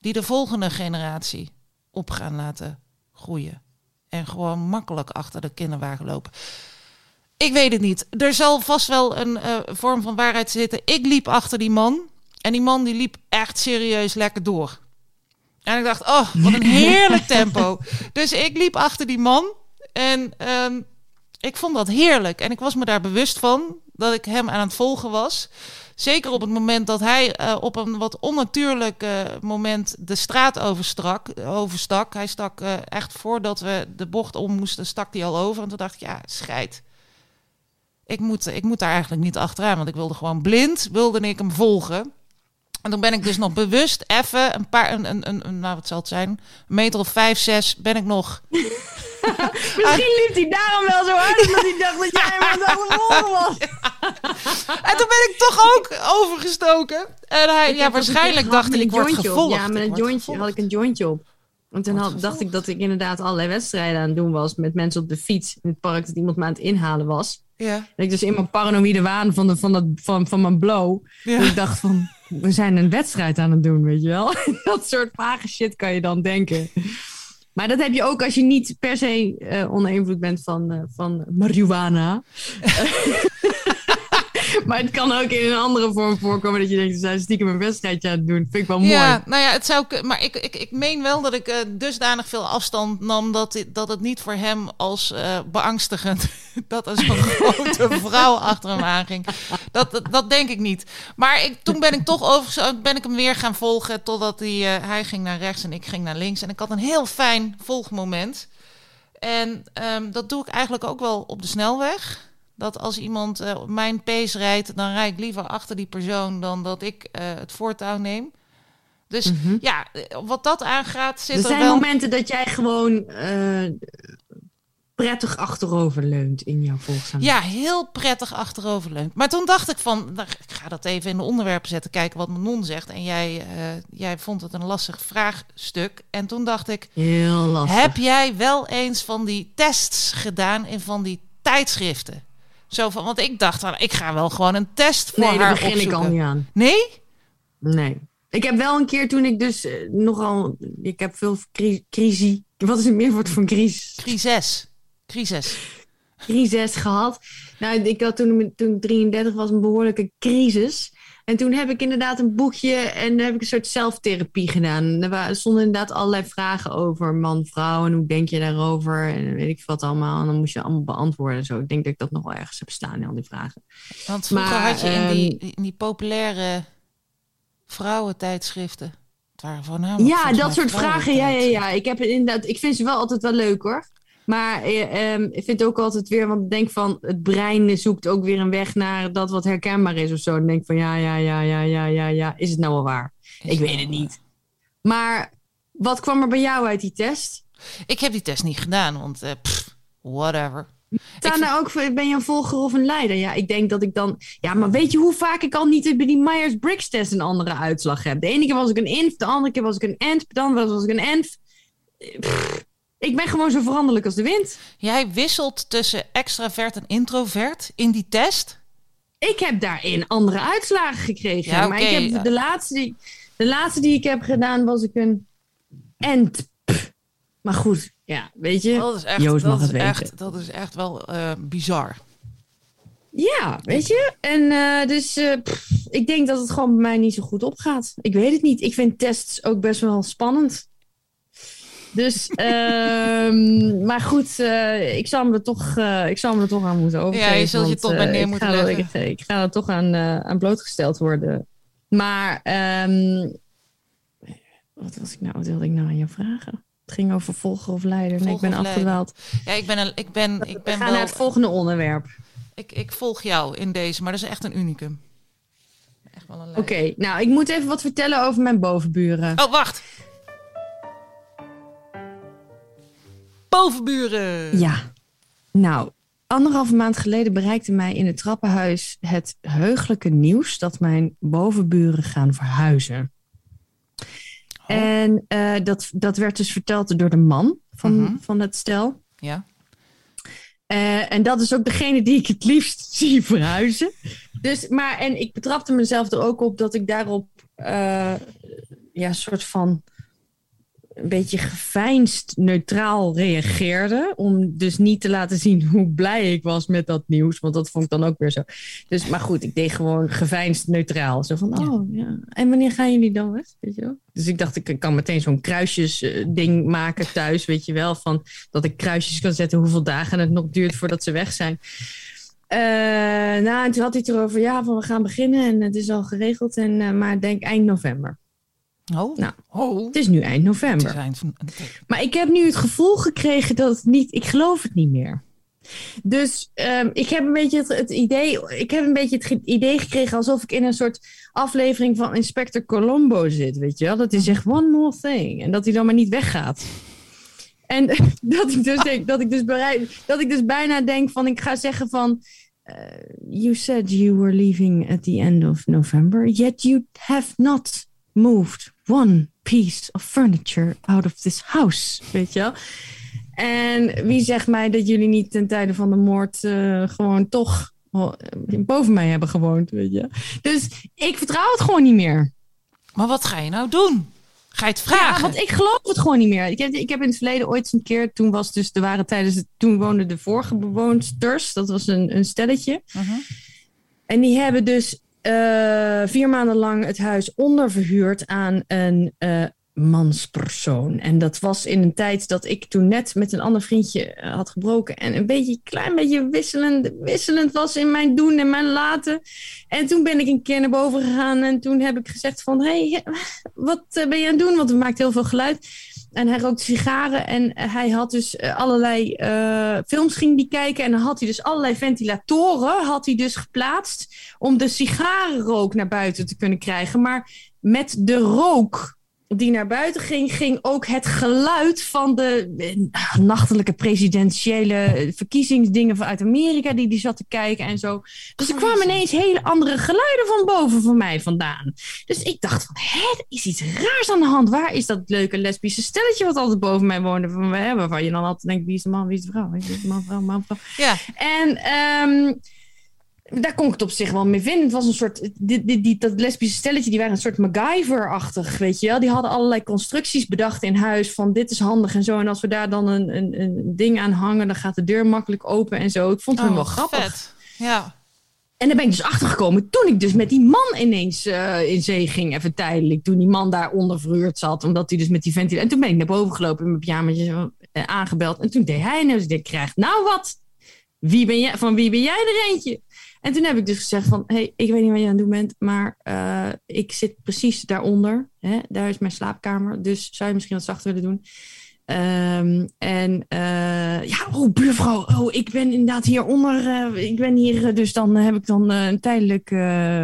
die de volgende generatie op gaan laten groeien. En gewoon makkelijk achter de kinderwagen lopen. Ik weet het niet. Er zal vast wel een eh, vorm van waarheid zitten. Ik liep achter die man. En die man die liep echt serieus lekker door. En ik dacht, oh, wat een <laughs> heerlijk tempo. Dus ik liep achter die man. En ehm, ik vond dat heerlijk. En ik was me daar bewust van dat ik hem aan het volgen was. Zeker op het moment dat hij eh, op een wat onnatuurlijk eh, moment de straat overstrak, overstak. Hij stak eh, echt voordat we de bocht om moesten, stak hij al over. En toen dacht ik, ja, scheid. Ik moet, ik moet daar eigenlijk niet achteraan, want ik wilde gewoon blind, wilde ik hem volgen. En toen ben ik dus nog bewust even een paar, een, een, een, nou wat zal het zijn, een meter of vijf, zes, ben ik nog <laughs> Misschien liep hij daarom wel zo hard, omdat hij dacht dat jij hem aan het overrollen was. <laughs> En toen ben ik toch ook overgestoken. En hij, Ik ja, waarschijnlijk dacht ik, word op. gevolgd. Ja, met een jointje had ik een jointje op. En toen had, dacht ik dat ik inderdaad allerlei wedstrijden aan het doen was met mensen op de fiets in het park dat iemand me aan het inhalen was. Ja, Dat ik dus in mijn paranoïde waan van, de, van, dat, van, van mijn blow. ja. Ik dacht van, we zijn een wedstrijd aan het doen, weet je wel. <laughs> dat soort vage shit kan je dan denken. Maar dat heb je ook als je niet per se eh onder invloed bent van, eh, van marihuana. <laughs> maar het kan ook in een andere vorm voorkomen dat je denkt, ze zijn stiekem een wedstrijdje aan het doen. Vind ik wel mooi. Ja, nou ja, het zou Maar ik, ik, ik meen wel dat ik eh, dusdanig veel afstand nam dat, dat het niet voor hem als eh, beangstigend <laughs> dat er zo'n <laughs> grote vrouw achter hem aanging. Dat, dat, dat denk ik niet. Maar ik, toen ben ik toch over, ben ik hem weer gaan volgen totdat hij, eh, hij ging naar rechts en ik ging naar links. En ik had een heel fijn volgmoment. En ehm, dat doe ik eigenlijk ook wel op de snelweg. Dat als iemand eh, op mijn pace rijdt, dan rijd ik liever achter die persoon dan dat ik eh, het voortouw neem. Dus Mhm. ja, eh, wat dat aangaat, zit Er er, zijn wel... momenten dat jij gewoon eh, prettig achterover leunt in jouw volgzaamheid. Ja, heel prettig achteroverleunt. Maar toen dacht ik van, nou, ik ga dat even in de onderwerpen zetten, kijken wat Manon zegt. En jij, eh, jij vond het een lastig vraagstuk. En toen dacht ik, Heel lastig. heb jij wel eens van die tests gedaan in van die tijdschriften? Zo van, want ik dacht, van, ik ga wel gewoon een test voor nee, daar haar begin ik al niet aan. Nee? Nee. Ik heb wel een keer toen ik dus eh, nogal... Ik heb veel cri crisis... Wat is het meerwoord van crisis? Crisis. Crisis. Crisis gehad. Nou, ik had toen, toen ik 33 was een behoorlijke crisis. En toen heb ik inderdaad een boekje en heb ik een soort zelftherapie gedaan. Er stonden inderdaad allerlei vragen over man, vrouw en hoe denk je daarover en weet ik wat allemaal. En dan moest je allemaal beantwoorden. en Zo. Ik denk dat ik dat nog wel ergens heb staan, al die vragen. Want vroeger Maar, had je in ehm, die, in die populaire vrouwentijdschriften. Het waren voornamelijk Ja, dat soort vragen. Ja, ja, ja. Ik, heb inderdaad, ik vind ze wel altijd wel leuk hoor. Maar eh, ehm, ik vind het ook altijd weer, want ik denk van het brein zoekt ook weer een weg naar dat wat herkenbaar is of zo. En denk van ja, ja, ja, ja, ja, ja, ja. Is het nou wel waar? Is ik weet wel het niet. Maar wat kwam er bij jou uit die test? Ik heb die test niet gedaan, want eh, pff, whatever. Staan vind- daar ook, ben je een volger of een leider? Ja, ik denk dat ik dan... Ja, maar weet je hoe vaak ik al niet bij die Myers-Briggs test een andere uitslag heb? De ene keer was ik een inf, de andere keer was ik een de andere was ik een enf. Pff, Ik ben gewoon zo veranderlijk als de wind. Jij wisselt tussen extravert en introvert in die test. Ik heb daarin andere uitslagen gekregen. Ja, Maar oké, ik heb de, laatste die, de laatste die ik heb gedaan was ik een ent. Maar goed, ja, weet je. Dat is echt, Joost mag dat is het weten. echt, dat is echt wel eh, bizar. Ja, weet je. En eh, dus eh, pff, ik denk dat het gewoon bij mij niet zo goed opgaat. Ik weet het niet. Ik vind tests ook best wel spannend. Dus, ehm, maar goed, eh, ik, zal me er toch, eh, ik zal me er toch aan moeten overgeven. Ja, je zult je want, toch bij eh, neer moeten leggen. Ik, ik ga er toch aan, aan blootgesteld worden. Maar, ehm, wat was ik nou? Wat wilde ik nou aan jou vragen? Het ging over volger of leider. Nee, ik ben afgedwaald. Ja, ik ben, een, ik ben, ik We ben gaan wel. naar het volgende onderwerp. Ik, ik volg jou in deze, maar dat is echt een unicum. Echt wel een Oké, nou, ik moet even wat vertellen over mijn bovenburen. Oh, wacht. Bovenburen. Ja. Nou, anderhalve maand geleden bereikte mij in het trappenhuis het heugelijke nieuws dat mijn bovenburen gaan verhuizen. Oh. En eh, dat, dat werd dus verteld door de man van, Mhm. van het stel. Ja. Eh, en dat is ook degene die ik het liefst <laughs> zie verhuizen. Dus, maar, en ik betrapte mezelf er ook op dat ik daarop eh, ja, soort van een beetje geveinsd neutraal reageerde. Om dus niet te laten zien hoe blij ik was met dat nieuws. Want dat vond ik dan ook weer zo. Dus, maar goed, ik deed gewoon geveinsd neutraal. Zo van, Ja. oh ja. En wanneer gaan jullie dan weg? Weet je wel? Dus ik dacht, ik kan meteen zo'n kruisjes ding maken thuis. Weet je wel, van dat ik kruisjes kan zetten hoeveel dagen het nog duurt voordat ze weg zijn. Eh, nou, en toen had hij het erover, ja, van we gaan beginnen en het is al geregeld. En, eh, maar denk eind november. Oh. Nou. oh. Het is nu eind november. van- Maar ik heb nu het gevoel gekregen dat het niet, ik geloof het niet meer. Dus ehm, ik heb een beetje het, het idee, ik heb een beetje het idee gekregen alsof ik in een soort aflevering van Inspector Colombo zit, weet je wel? Dat hij zegt one more thing en dat hij dan maar niet weggaat. En <laughs> dat ik dus denk, dat ik dus bereid, dat ik dus bijna denk van, ik ga zeggen van, eh, you said you were leaving at the end of November, yet you have not moved one piece of furniture out of this house, weet je wel? En wie zegt mij dat jullie niet ten tijde van de moord eh, gewoon toch oh, eh, boven mij hebben gewoond, weet je? Dus ik vertrouw het gewoon niet meer. Maar wat ga je nou doen? Ga je het vragen? Ja, want ik geloof het gewoon niet meer. Ik heb, ik heb in het verleden ooit een keer, toen was dus, er waren tijdens het, toen woonden de vorige bewoonsters, dat was een, een stelletje. Mhm. En die hebben dus eh, vier maanden lang het huis onderverhuurd aan een eh, manspersoon. En dat was in een tijd dat ik toen net met een ander vriendje eh, had gebroken. En een beetje, klein beetje wisselend, wisselend was in mijn doen en mijn laten. En toen ben ik een keer naar boven gegaan. En toen heb ik gezegd van, hey, wat ben je aan het doen? Want we maakten heel veel geluid. En hij rookte sigaren en hij had dus eh, allerlei eh, films ging die kijken. En dan had hij dus allerlei ventilatoren had hij dus geplaatst om de sigarenrook naar buiten te kunnen krijgen. Maar met de rook die naar buiten ging, ging ook het geluid van de eh, nachtelijke presidentiële verkiezingsdingen vanuit Amerika die die zat te kijken en zo. Dus er kwamen ineens hele andere geluiden van boven van mij vandaan. Dus ik dacht van, hè, er is iets raars aan de hand. Waar is dat leuke lesbische stelletje wat altijd boven mij woonde? Van, hè, waarvan je dan altijd denkt, wie is de man, wie is de vrouw? Wie is de man, vrouw, man, vrouw? Ja. En ehm, daar kon ik het op zich wel mee vinden. Het was een soort, die, die, die, dat lesbische stelletje, die waren een soort MacGyver-achtig, weet je wel. Die hadden allerlei constructies bedacht in huis van dit is handig en zo. En als we daar dan een, een, een ding aan hangen, dan gaat de deur makkelijk open en zo. Ik vond het Oh, wel grappig. vet. Ja. En daar ben ik dus achter gekomen toen ik dus met die man ineens eh, in zee ging, even tijdelijk. Toen die man daar onderverhuurd zat, omdat hij dus met die ventilator... En toen ben ik naar boven gelopen in mijn pyjamaatje eh, aangebeld. En toen deed hij en dus ik krijg nou wat? Wie ben jij, van wie ben jij er eentje? En toen heb ik dus gezegd van, hey, ik weet niet wat je aan het doen bent, maar eh, ik zit precies daaronder. Hè? Daar is mijn slaapkamer, dus zou je misschien wat zachter willen doen? Ehm, en eh, ja, oh buurvrouw, oh, ik ben inderdaad hieronder. eh ik ben hier, dus dan heb ik dan tijdelijk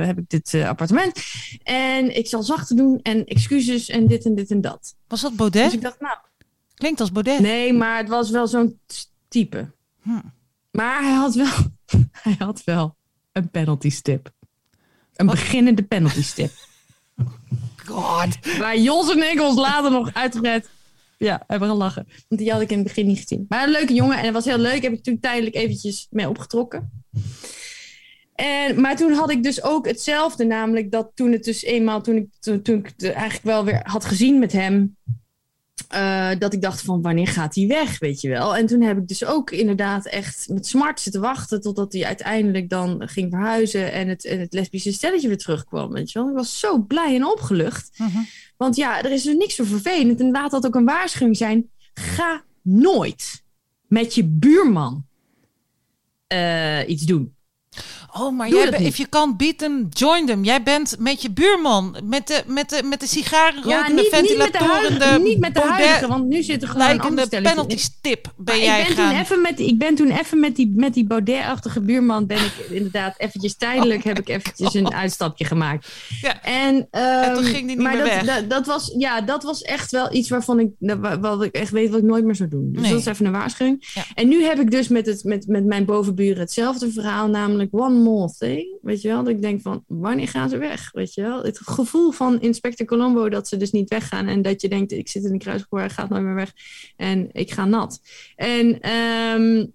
heb ik dit appartement. En ik zal zachter doen en excuses en dit en dit en dat. Was dat Baudet? Dus ik dacht, nou, Klinkt als Baudet. nee, maar het was wel zo'n type. Hm. Maar hij had wel, <laughs> hij had wel een penalty stip. Een Wat? beginnende penalty stip. <laughs> God. Waar Jos en ik ons later nog uitgebreid ja, hebben gelachen. Want die had ik in het begin niet gezien. Maar een leuke jongen en het was heel leuk. Heb ik toen tijdelijk eventjes mee opgetrokken. En, maar toen had ik dus ook hetzelfde. Namelijk dat toen het dus eenmaal, toen ik, toen, toen ik het eigenlijk wel weer had gezien met hem. Eh, dat ik dacht van wanneer gaat hij weg, weet je wel. En toen heb ik dus ook inderdaad echt met smart zitten wachten... totdat hij uiteindelijk dan ging verhuizen... en het, en het lesbische stelletje weer terugkwam, weet je wel. Ik was zo blij en opgelucht. Mhm. Want ja, er is dus niks zo vervelend. En laat dat ook een waarschuwing zijn. Ga nooit met je buurman eh, iets doen. Oh, maar jij if you can't beat them, join them. Jij bent met je buurman, met de, met de, met de sigaren Ja, rokende niet, niet met de ventilatoren, huidige, niet met de huidige, want nu zit er gewoon een penalty stip ben jij ik ben gaan. toen even met, ik ben toen even met die, met die Baudet-achtige buurman ben ik inderdaad eventjes tijdelijk Oh heb ik eventjes een uitstapje gemaakt. Ja. En, En toen ehm, ging die niet maar meer dat, weg. Dat, dat was, ja, dat was echt wel iets waarvan ik, wat ik echt weet wat ik nooit meer zou doen. Dus Nee. dat is even een waarschuwing. Ja. En nu heb ik dus met, het, met, met mijn bovenburen hetzelfde verhaal, namelijk one thing. Weet je wel, dat ik denk van, wanneer gaan ze weg? Weet je wel, het gevoel van Inspector Colombo dat ze dus niet weggaan en dat je denkt, ik zit in de kruispoor, hij gaat nooit meer weg en ik ga nat. En ehm,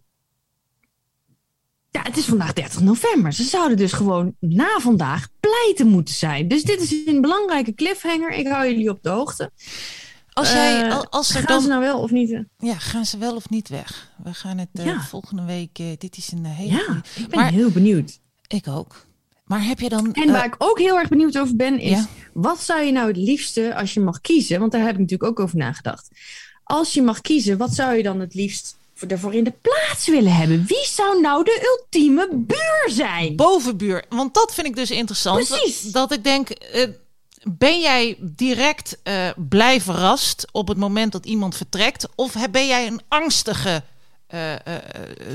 ja, het is vandaag 30 november. Ze zouden dus gewoon na vandaag pleiten moeten zijn. Dus dit is een belangrijke cliffhanger. Ik hou jullie op de hoogte. Als, jij, Eh, al- als er Gaan dan... ze nou wel of niet? eh? Ja, gaan ze wel of niet weg? We gaan het eh, Ja. volgende week... dit is een hele Ja, goeie- ik ben Maar- heel benieuwd. Ik ook. Maar heb je dan... En waar ik ook heel erg benieuwd over ben, is Ja. wat zou je nou het liefste als je mag kiezen? Want daar heb ik natuurlijk ook over nagedacht. Als je mag kiezen, wat zou je dan het liefst voor- ervoor in de plaats willen hebben? Wie zou nou de ultieme buur zijn? bovenbuur. Want dat vind ik dus interessant. Precies. Dat, dat ik denk, ben jij direct eh, blij verrast op het moment dat iemand vertrekt? Of ben jij een angstige eh, eh,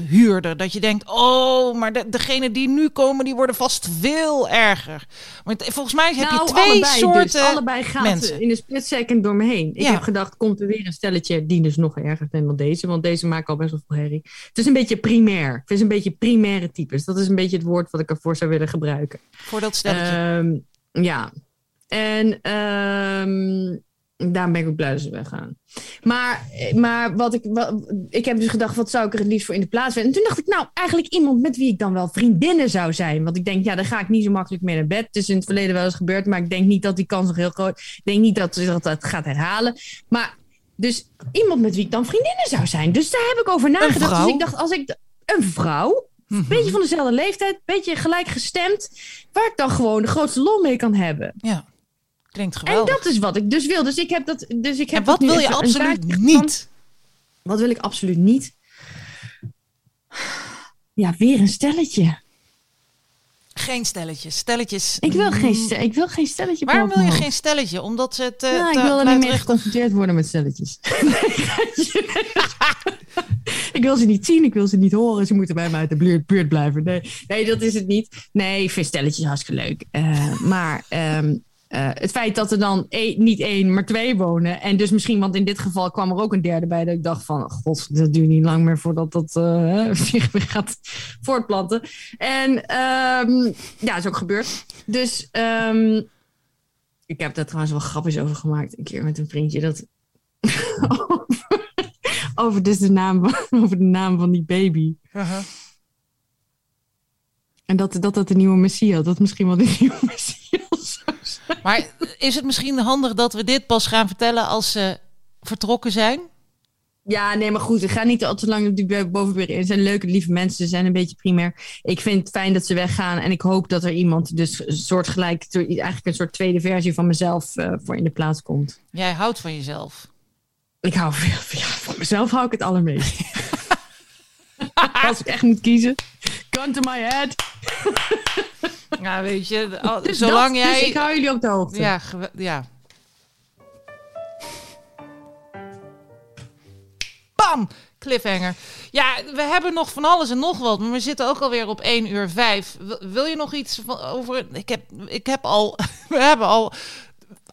huurder? Dat je denkt, oh, maar de, degene die nu komen, die worden vast veel erger. Want volgens mij heb je Nou, twee allebei soorten dus. Allebei gaat mensen. in een split second door me heen. Ik Ja. heb gedacht, komt er weer een stelletje die dus nog erger zijn dan deze. Want deze maken al best wel veel herrie. Het is een beetje primair. Het is een beetje primaire types. Dat is een beetje het woord wat ik ervoor zou willen gebruiken. voor dat stelletje. Ehm, ja. En ehm daarom ben ik ook blij dat ze weggaan. Maar, maar wat ik, wat, ik heb dus gedacht, wat zou ik er het liefst voor in de plaats willen? En toen dacht ik, nou, eigenlijk iemand met wie ik dan wel vriendinnen zou zijn. Want ik denk, ja, daar ga ik niet zo makkelijk mee naar bed. Het is in het verleden wel eens gebeurd, maar ik denk niet dat die kans nog heel groot Ik denk niet dat dat, dat gaat herhalen. Maar dus iemand met wie ik dan vriendinnen zou zijn. Dus daar heb ik over nagedacht. Dus ik dacht, als ik een vrouw, een beetje van dezelfde leeftijd, een beetje gelijk gestemd, waar ik dan gewoon de grootste lol mee kan hebben. ja, klinkt En geweldig. dat is wat ik dus wil. Dus ik heb dat. Dus ik heb en wat wil je absoluut van- niet? Wat wil ik absoluut niet? Ja, weer een stelletje. Geen stelletjes. Stelletjes. Ik wil geen, stel- ik wil geen stelletje. Waarom wil je geen stelletje? Omdat ze het. eh. Nou, ik wil er niet meer geconfronteerd worden met stelletjes. <laughs> ik wil ze niet zien, ik wil ze niet horen. Ze moeten bij mij uit de buurt, buurt blijven. Nee, nee, dat is het niet. Nee, ik vind stelletjes hartstikke leuk. Eh, maar ehm, eh, het feit dat er dan één- niet één, maar twee wonen. En dus misschien, want in dit geval kwam er ook een derde bij. Dat ik dacht van, god, dat duurt niet lang meer voordat dat eh, zich <laughs> weer gaat voortplanten. En ehm, ja, is ook gebeurd. Dus ehm, ik heb daar trouwens wel grapjes over gemaakt. Een keer met een vriendje. Dat <laughs> over, over dus de naam, van- <laughs> over de naam van die baby. En dat dat, dat de nieuwe Messias, dat misschien wel de nieuwe zijn. Maar is het misschien handig dat we dit pas gaan vertellen als ze vertrokken zijn? Ja, nee, maar goed. Ik ga niet al te lang op die bovenburen in. Ze zijn leuke, lieve mensen. Ze zijn een beetje primair. Ik vind het fijn dat ze weggaan. En ik hoop dat er iemand, dus een soortgelijk, eigenlijk een soort tweede versie van mezelf eh, voor in de plaats komt. Jij houdt van jezelf. Ik hou van, ja, van mezelf hou ik het allermeest. <laughs> <laughs> Als ik echt moet kiezen. Gun to my head. Ja, weet je, al- Dus zolang dat, jij. Dus ik hou jullie op de hoogte. ja, ja. Bam! Cliffhanger. Ja, we hebben nog van alles en nog wat, maar we zitten ook alweer op 1 uur 5. Wil je nog iets van over. Ik heb, ik heb al. <laughs> We hebben al.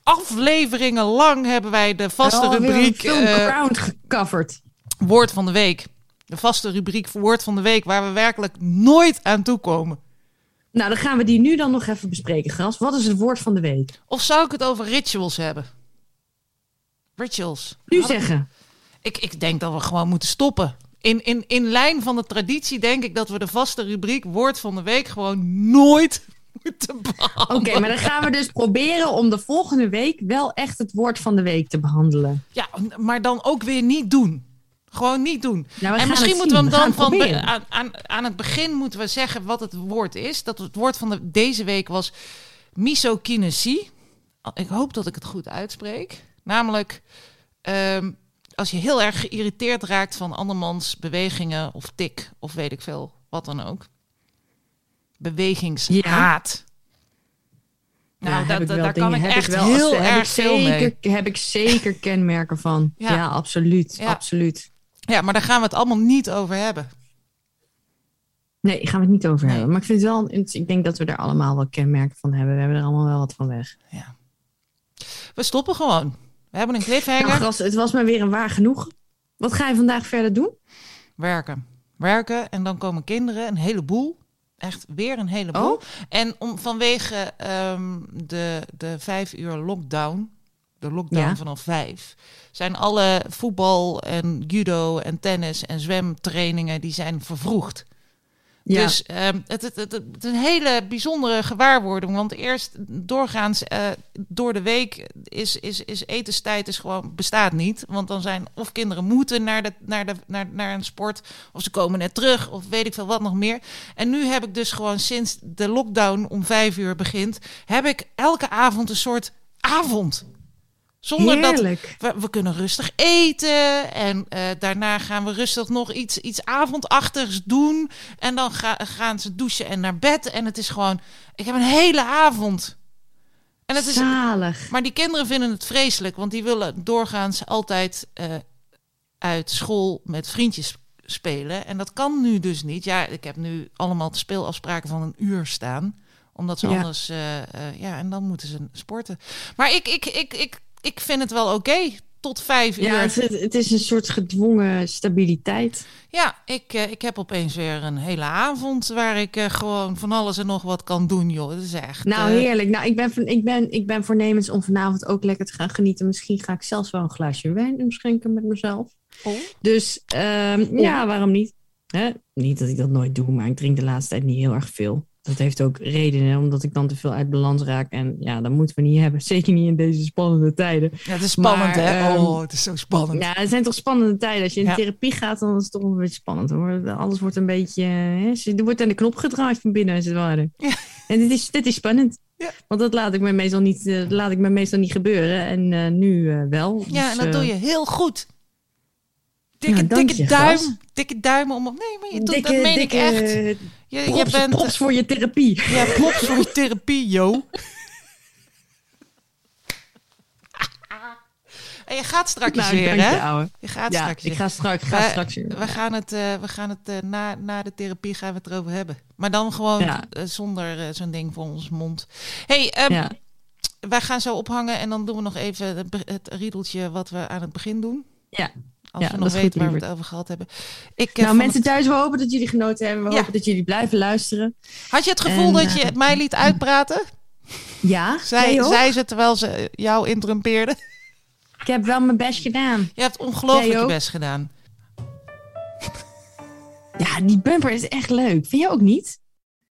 Afleveringen lang hebben wij de vaste rubriek. ground gecoverd. Woord van de week. De vaste rubriek voor Woord van de week, waar we werkelijk nooit aan toe komen. Nou, dan gaan we die nu dan nog even bespreken, Gras. Wat is het woord van de week? Of zou ik het over rituals hebben? Rituals. Nu Hadden- zeggen. Ik, ik denk dat we gewoon moeten stoppen. In, in, in lijn van de traditie denk ik dat we de vaste rubriek Woord van de Week gewoon nooit <laughs> moeten behandelen. Oké, maar dan gaan we dus proberen om de volgende week wel echt het woord van de week te behandelen. Ja, maar dan ook weer niet doen. Gewoon niet doen. Nou, en misschien moeten we hem dan van be- aan, aan, aan het begin moeten we zeggen wat het woord is. Dat het woord van de, deze week was misokinesie. Ik hoop dat ik het goed uitspreek. Namelijk, ehm, als je heel erg geïrriteerd raakt van andermans bewegingen of tik of weet ik veel, wat dan ook. bewegingshaat. Nou, Ja, dat, daar kan ik heb echt wel- heel erg veel mee. zeker, Heb ik zeker kenmerken van. Ja. Ja, absoluut. Ja. absoluut. Ja, maar daar gaan we het allemaal niet over hebben. Nee, gaan we het niet over Nee. hebben. Maar ik vind wel, ik denk dat we er allemaal wel kenmerken van hebben. We hebben er allemaal wel wat van weg. Ja. We stoppen gewoon. We hebben een cliffhanger. Nou, het was maar weer een waar genoeg. Wat ga je vandaag verder doen? Werken. Werken en dan komen kinderen, een heleboel. Echt weer een heleboel. Oh. En om, vanwege ehm, de, de vijf uur lockdown, de lockdown Ja. vanaf vijf, zijn alle voetbal en judo en tennis en zwemtrainingen die zijn vervroegd. Ja, Dus ehm, het, het, het, het is een hele bijzondere gewaarwording. Want eerst doorgaans eh, door de week is, is, is etenstijd is gewoon, bestaat niet. Want dan zijn of kinderen moeten naar, de, naar, de, naar, naar een sport. Of ze komen net terug. Of weet ik veel wat nog meer. En nu heb ik dus gewoon sinds de lockdown om vijf uur begint. Heb ik elke avond een soort avond. Zonder dat we, we kunnen rustig eten. En eh, daarna gaan we rustig nog iets, iets avondachtigs doen. En dan ga, gaan ze douchen en naar bed. En het is gewoon. Ik heb een hele avond. En het is, Zalig. maar die kinderen vinden het vreselijk. Want die willen doorgaans altijd eh, uit school met vriendjes spelen. En dat kan nu dus niet. Ja, ik heb nu allemaal speelafspraken van een uur staan. Omdat ze Ja. anders. eh, ja, en dan moeten ze sporten. Maar ik, ik, ik, ik, ik vind het wel oké. Tot vijf uur. Ja, het, het is een soort gedwongen stabiliteit. Ja, ik, eh, ik heb opeens weer een hele avond waar ik eh, gewoon van alles en nog wat kan doen, joh. Dat is echt. Nou, eh, heerlijk. Nou, ik ben, van, ik, ben, ik ben voornemens om vanavond ook lekker te gaan genieten. Misschien ga ik zelfs wel een glaasje wijn inschenken met mezelf. oh. Dus ehm, ja, waarom niet? Hè? Niet dat ik dat nooit doe, maar ik drink de laatste tijd niet heel erg veel. Dat heeft ook redenen, omdat ik dan te veel uit balans raak. En ja, dat moeten we niet hebben. <laughs> Zeker niet in deze spannende tijden. Ja, het is spannend, Maar, hè? ehm, oh, het is zo spannend. Ja, het zijn toch spannende tijden. Als je in Ja. therapie gaat, dan is het toch een beetje spannend hoor. Alles wordt een beetje. Hè, er wordt aan de knop gedraaid van binnen, als het ware. Ja. En dit is, dit is spannend. Ja. Want dat laat ik me meestal niet, eh, laat ik me meestal niet gebeuren. En eh, nu eh, wel. Ja, Dus, en dat doe je heel goed. Dikke, dank dikke je, duim. Gras. Dikke duim om. Nee, maar je doet, Dikke, dat meen dikke, ik echt. Je, je props, bent. props voor je therapie. Ja, props voor je therapie, yo. En je gaat straks Nou, weer, hè? je. Je gaat Ja, straks ik weer. ga straks, ga Wij- straks weer. We gaan het, eh, we gaan het eh, na, na de therapie gaan we het erover hebben. Maar dan gewoon Ja. eh, zonder zo'n ding voor ons mond. hey, ehm, Ja. wij gaan zo ophangen en dan doen we nog even het, het riedeltje wat we aan het begin doen. Ja. Als Ja, we nog weten waar we het over gehad hebben. Ik, eh, Nou, mensen thuis, we hopen dat jullie genoten hebben. We Ja. hopen dat jullie blijven luisteren. het- had je het gevoel En, dat je eh, mij liet uitpraten? Ja, Zij, ze terwijl ze jou interrumpeerde. Ik heb wel mijn best gedaan. Je hebt ongelooflijk je best gedaan. Ja, die bumper is echt leuk. Vind je ook niet?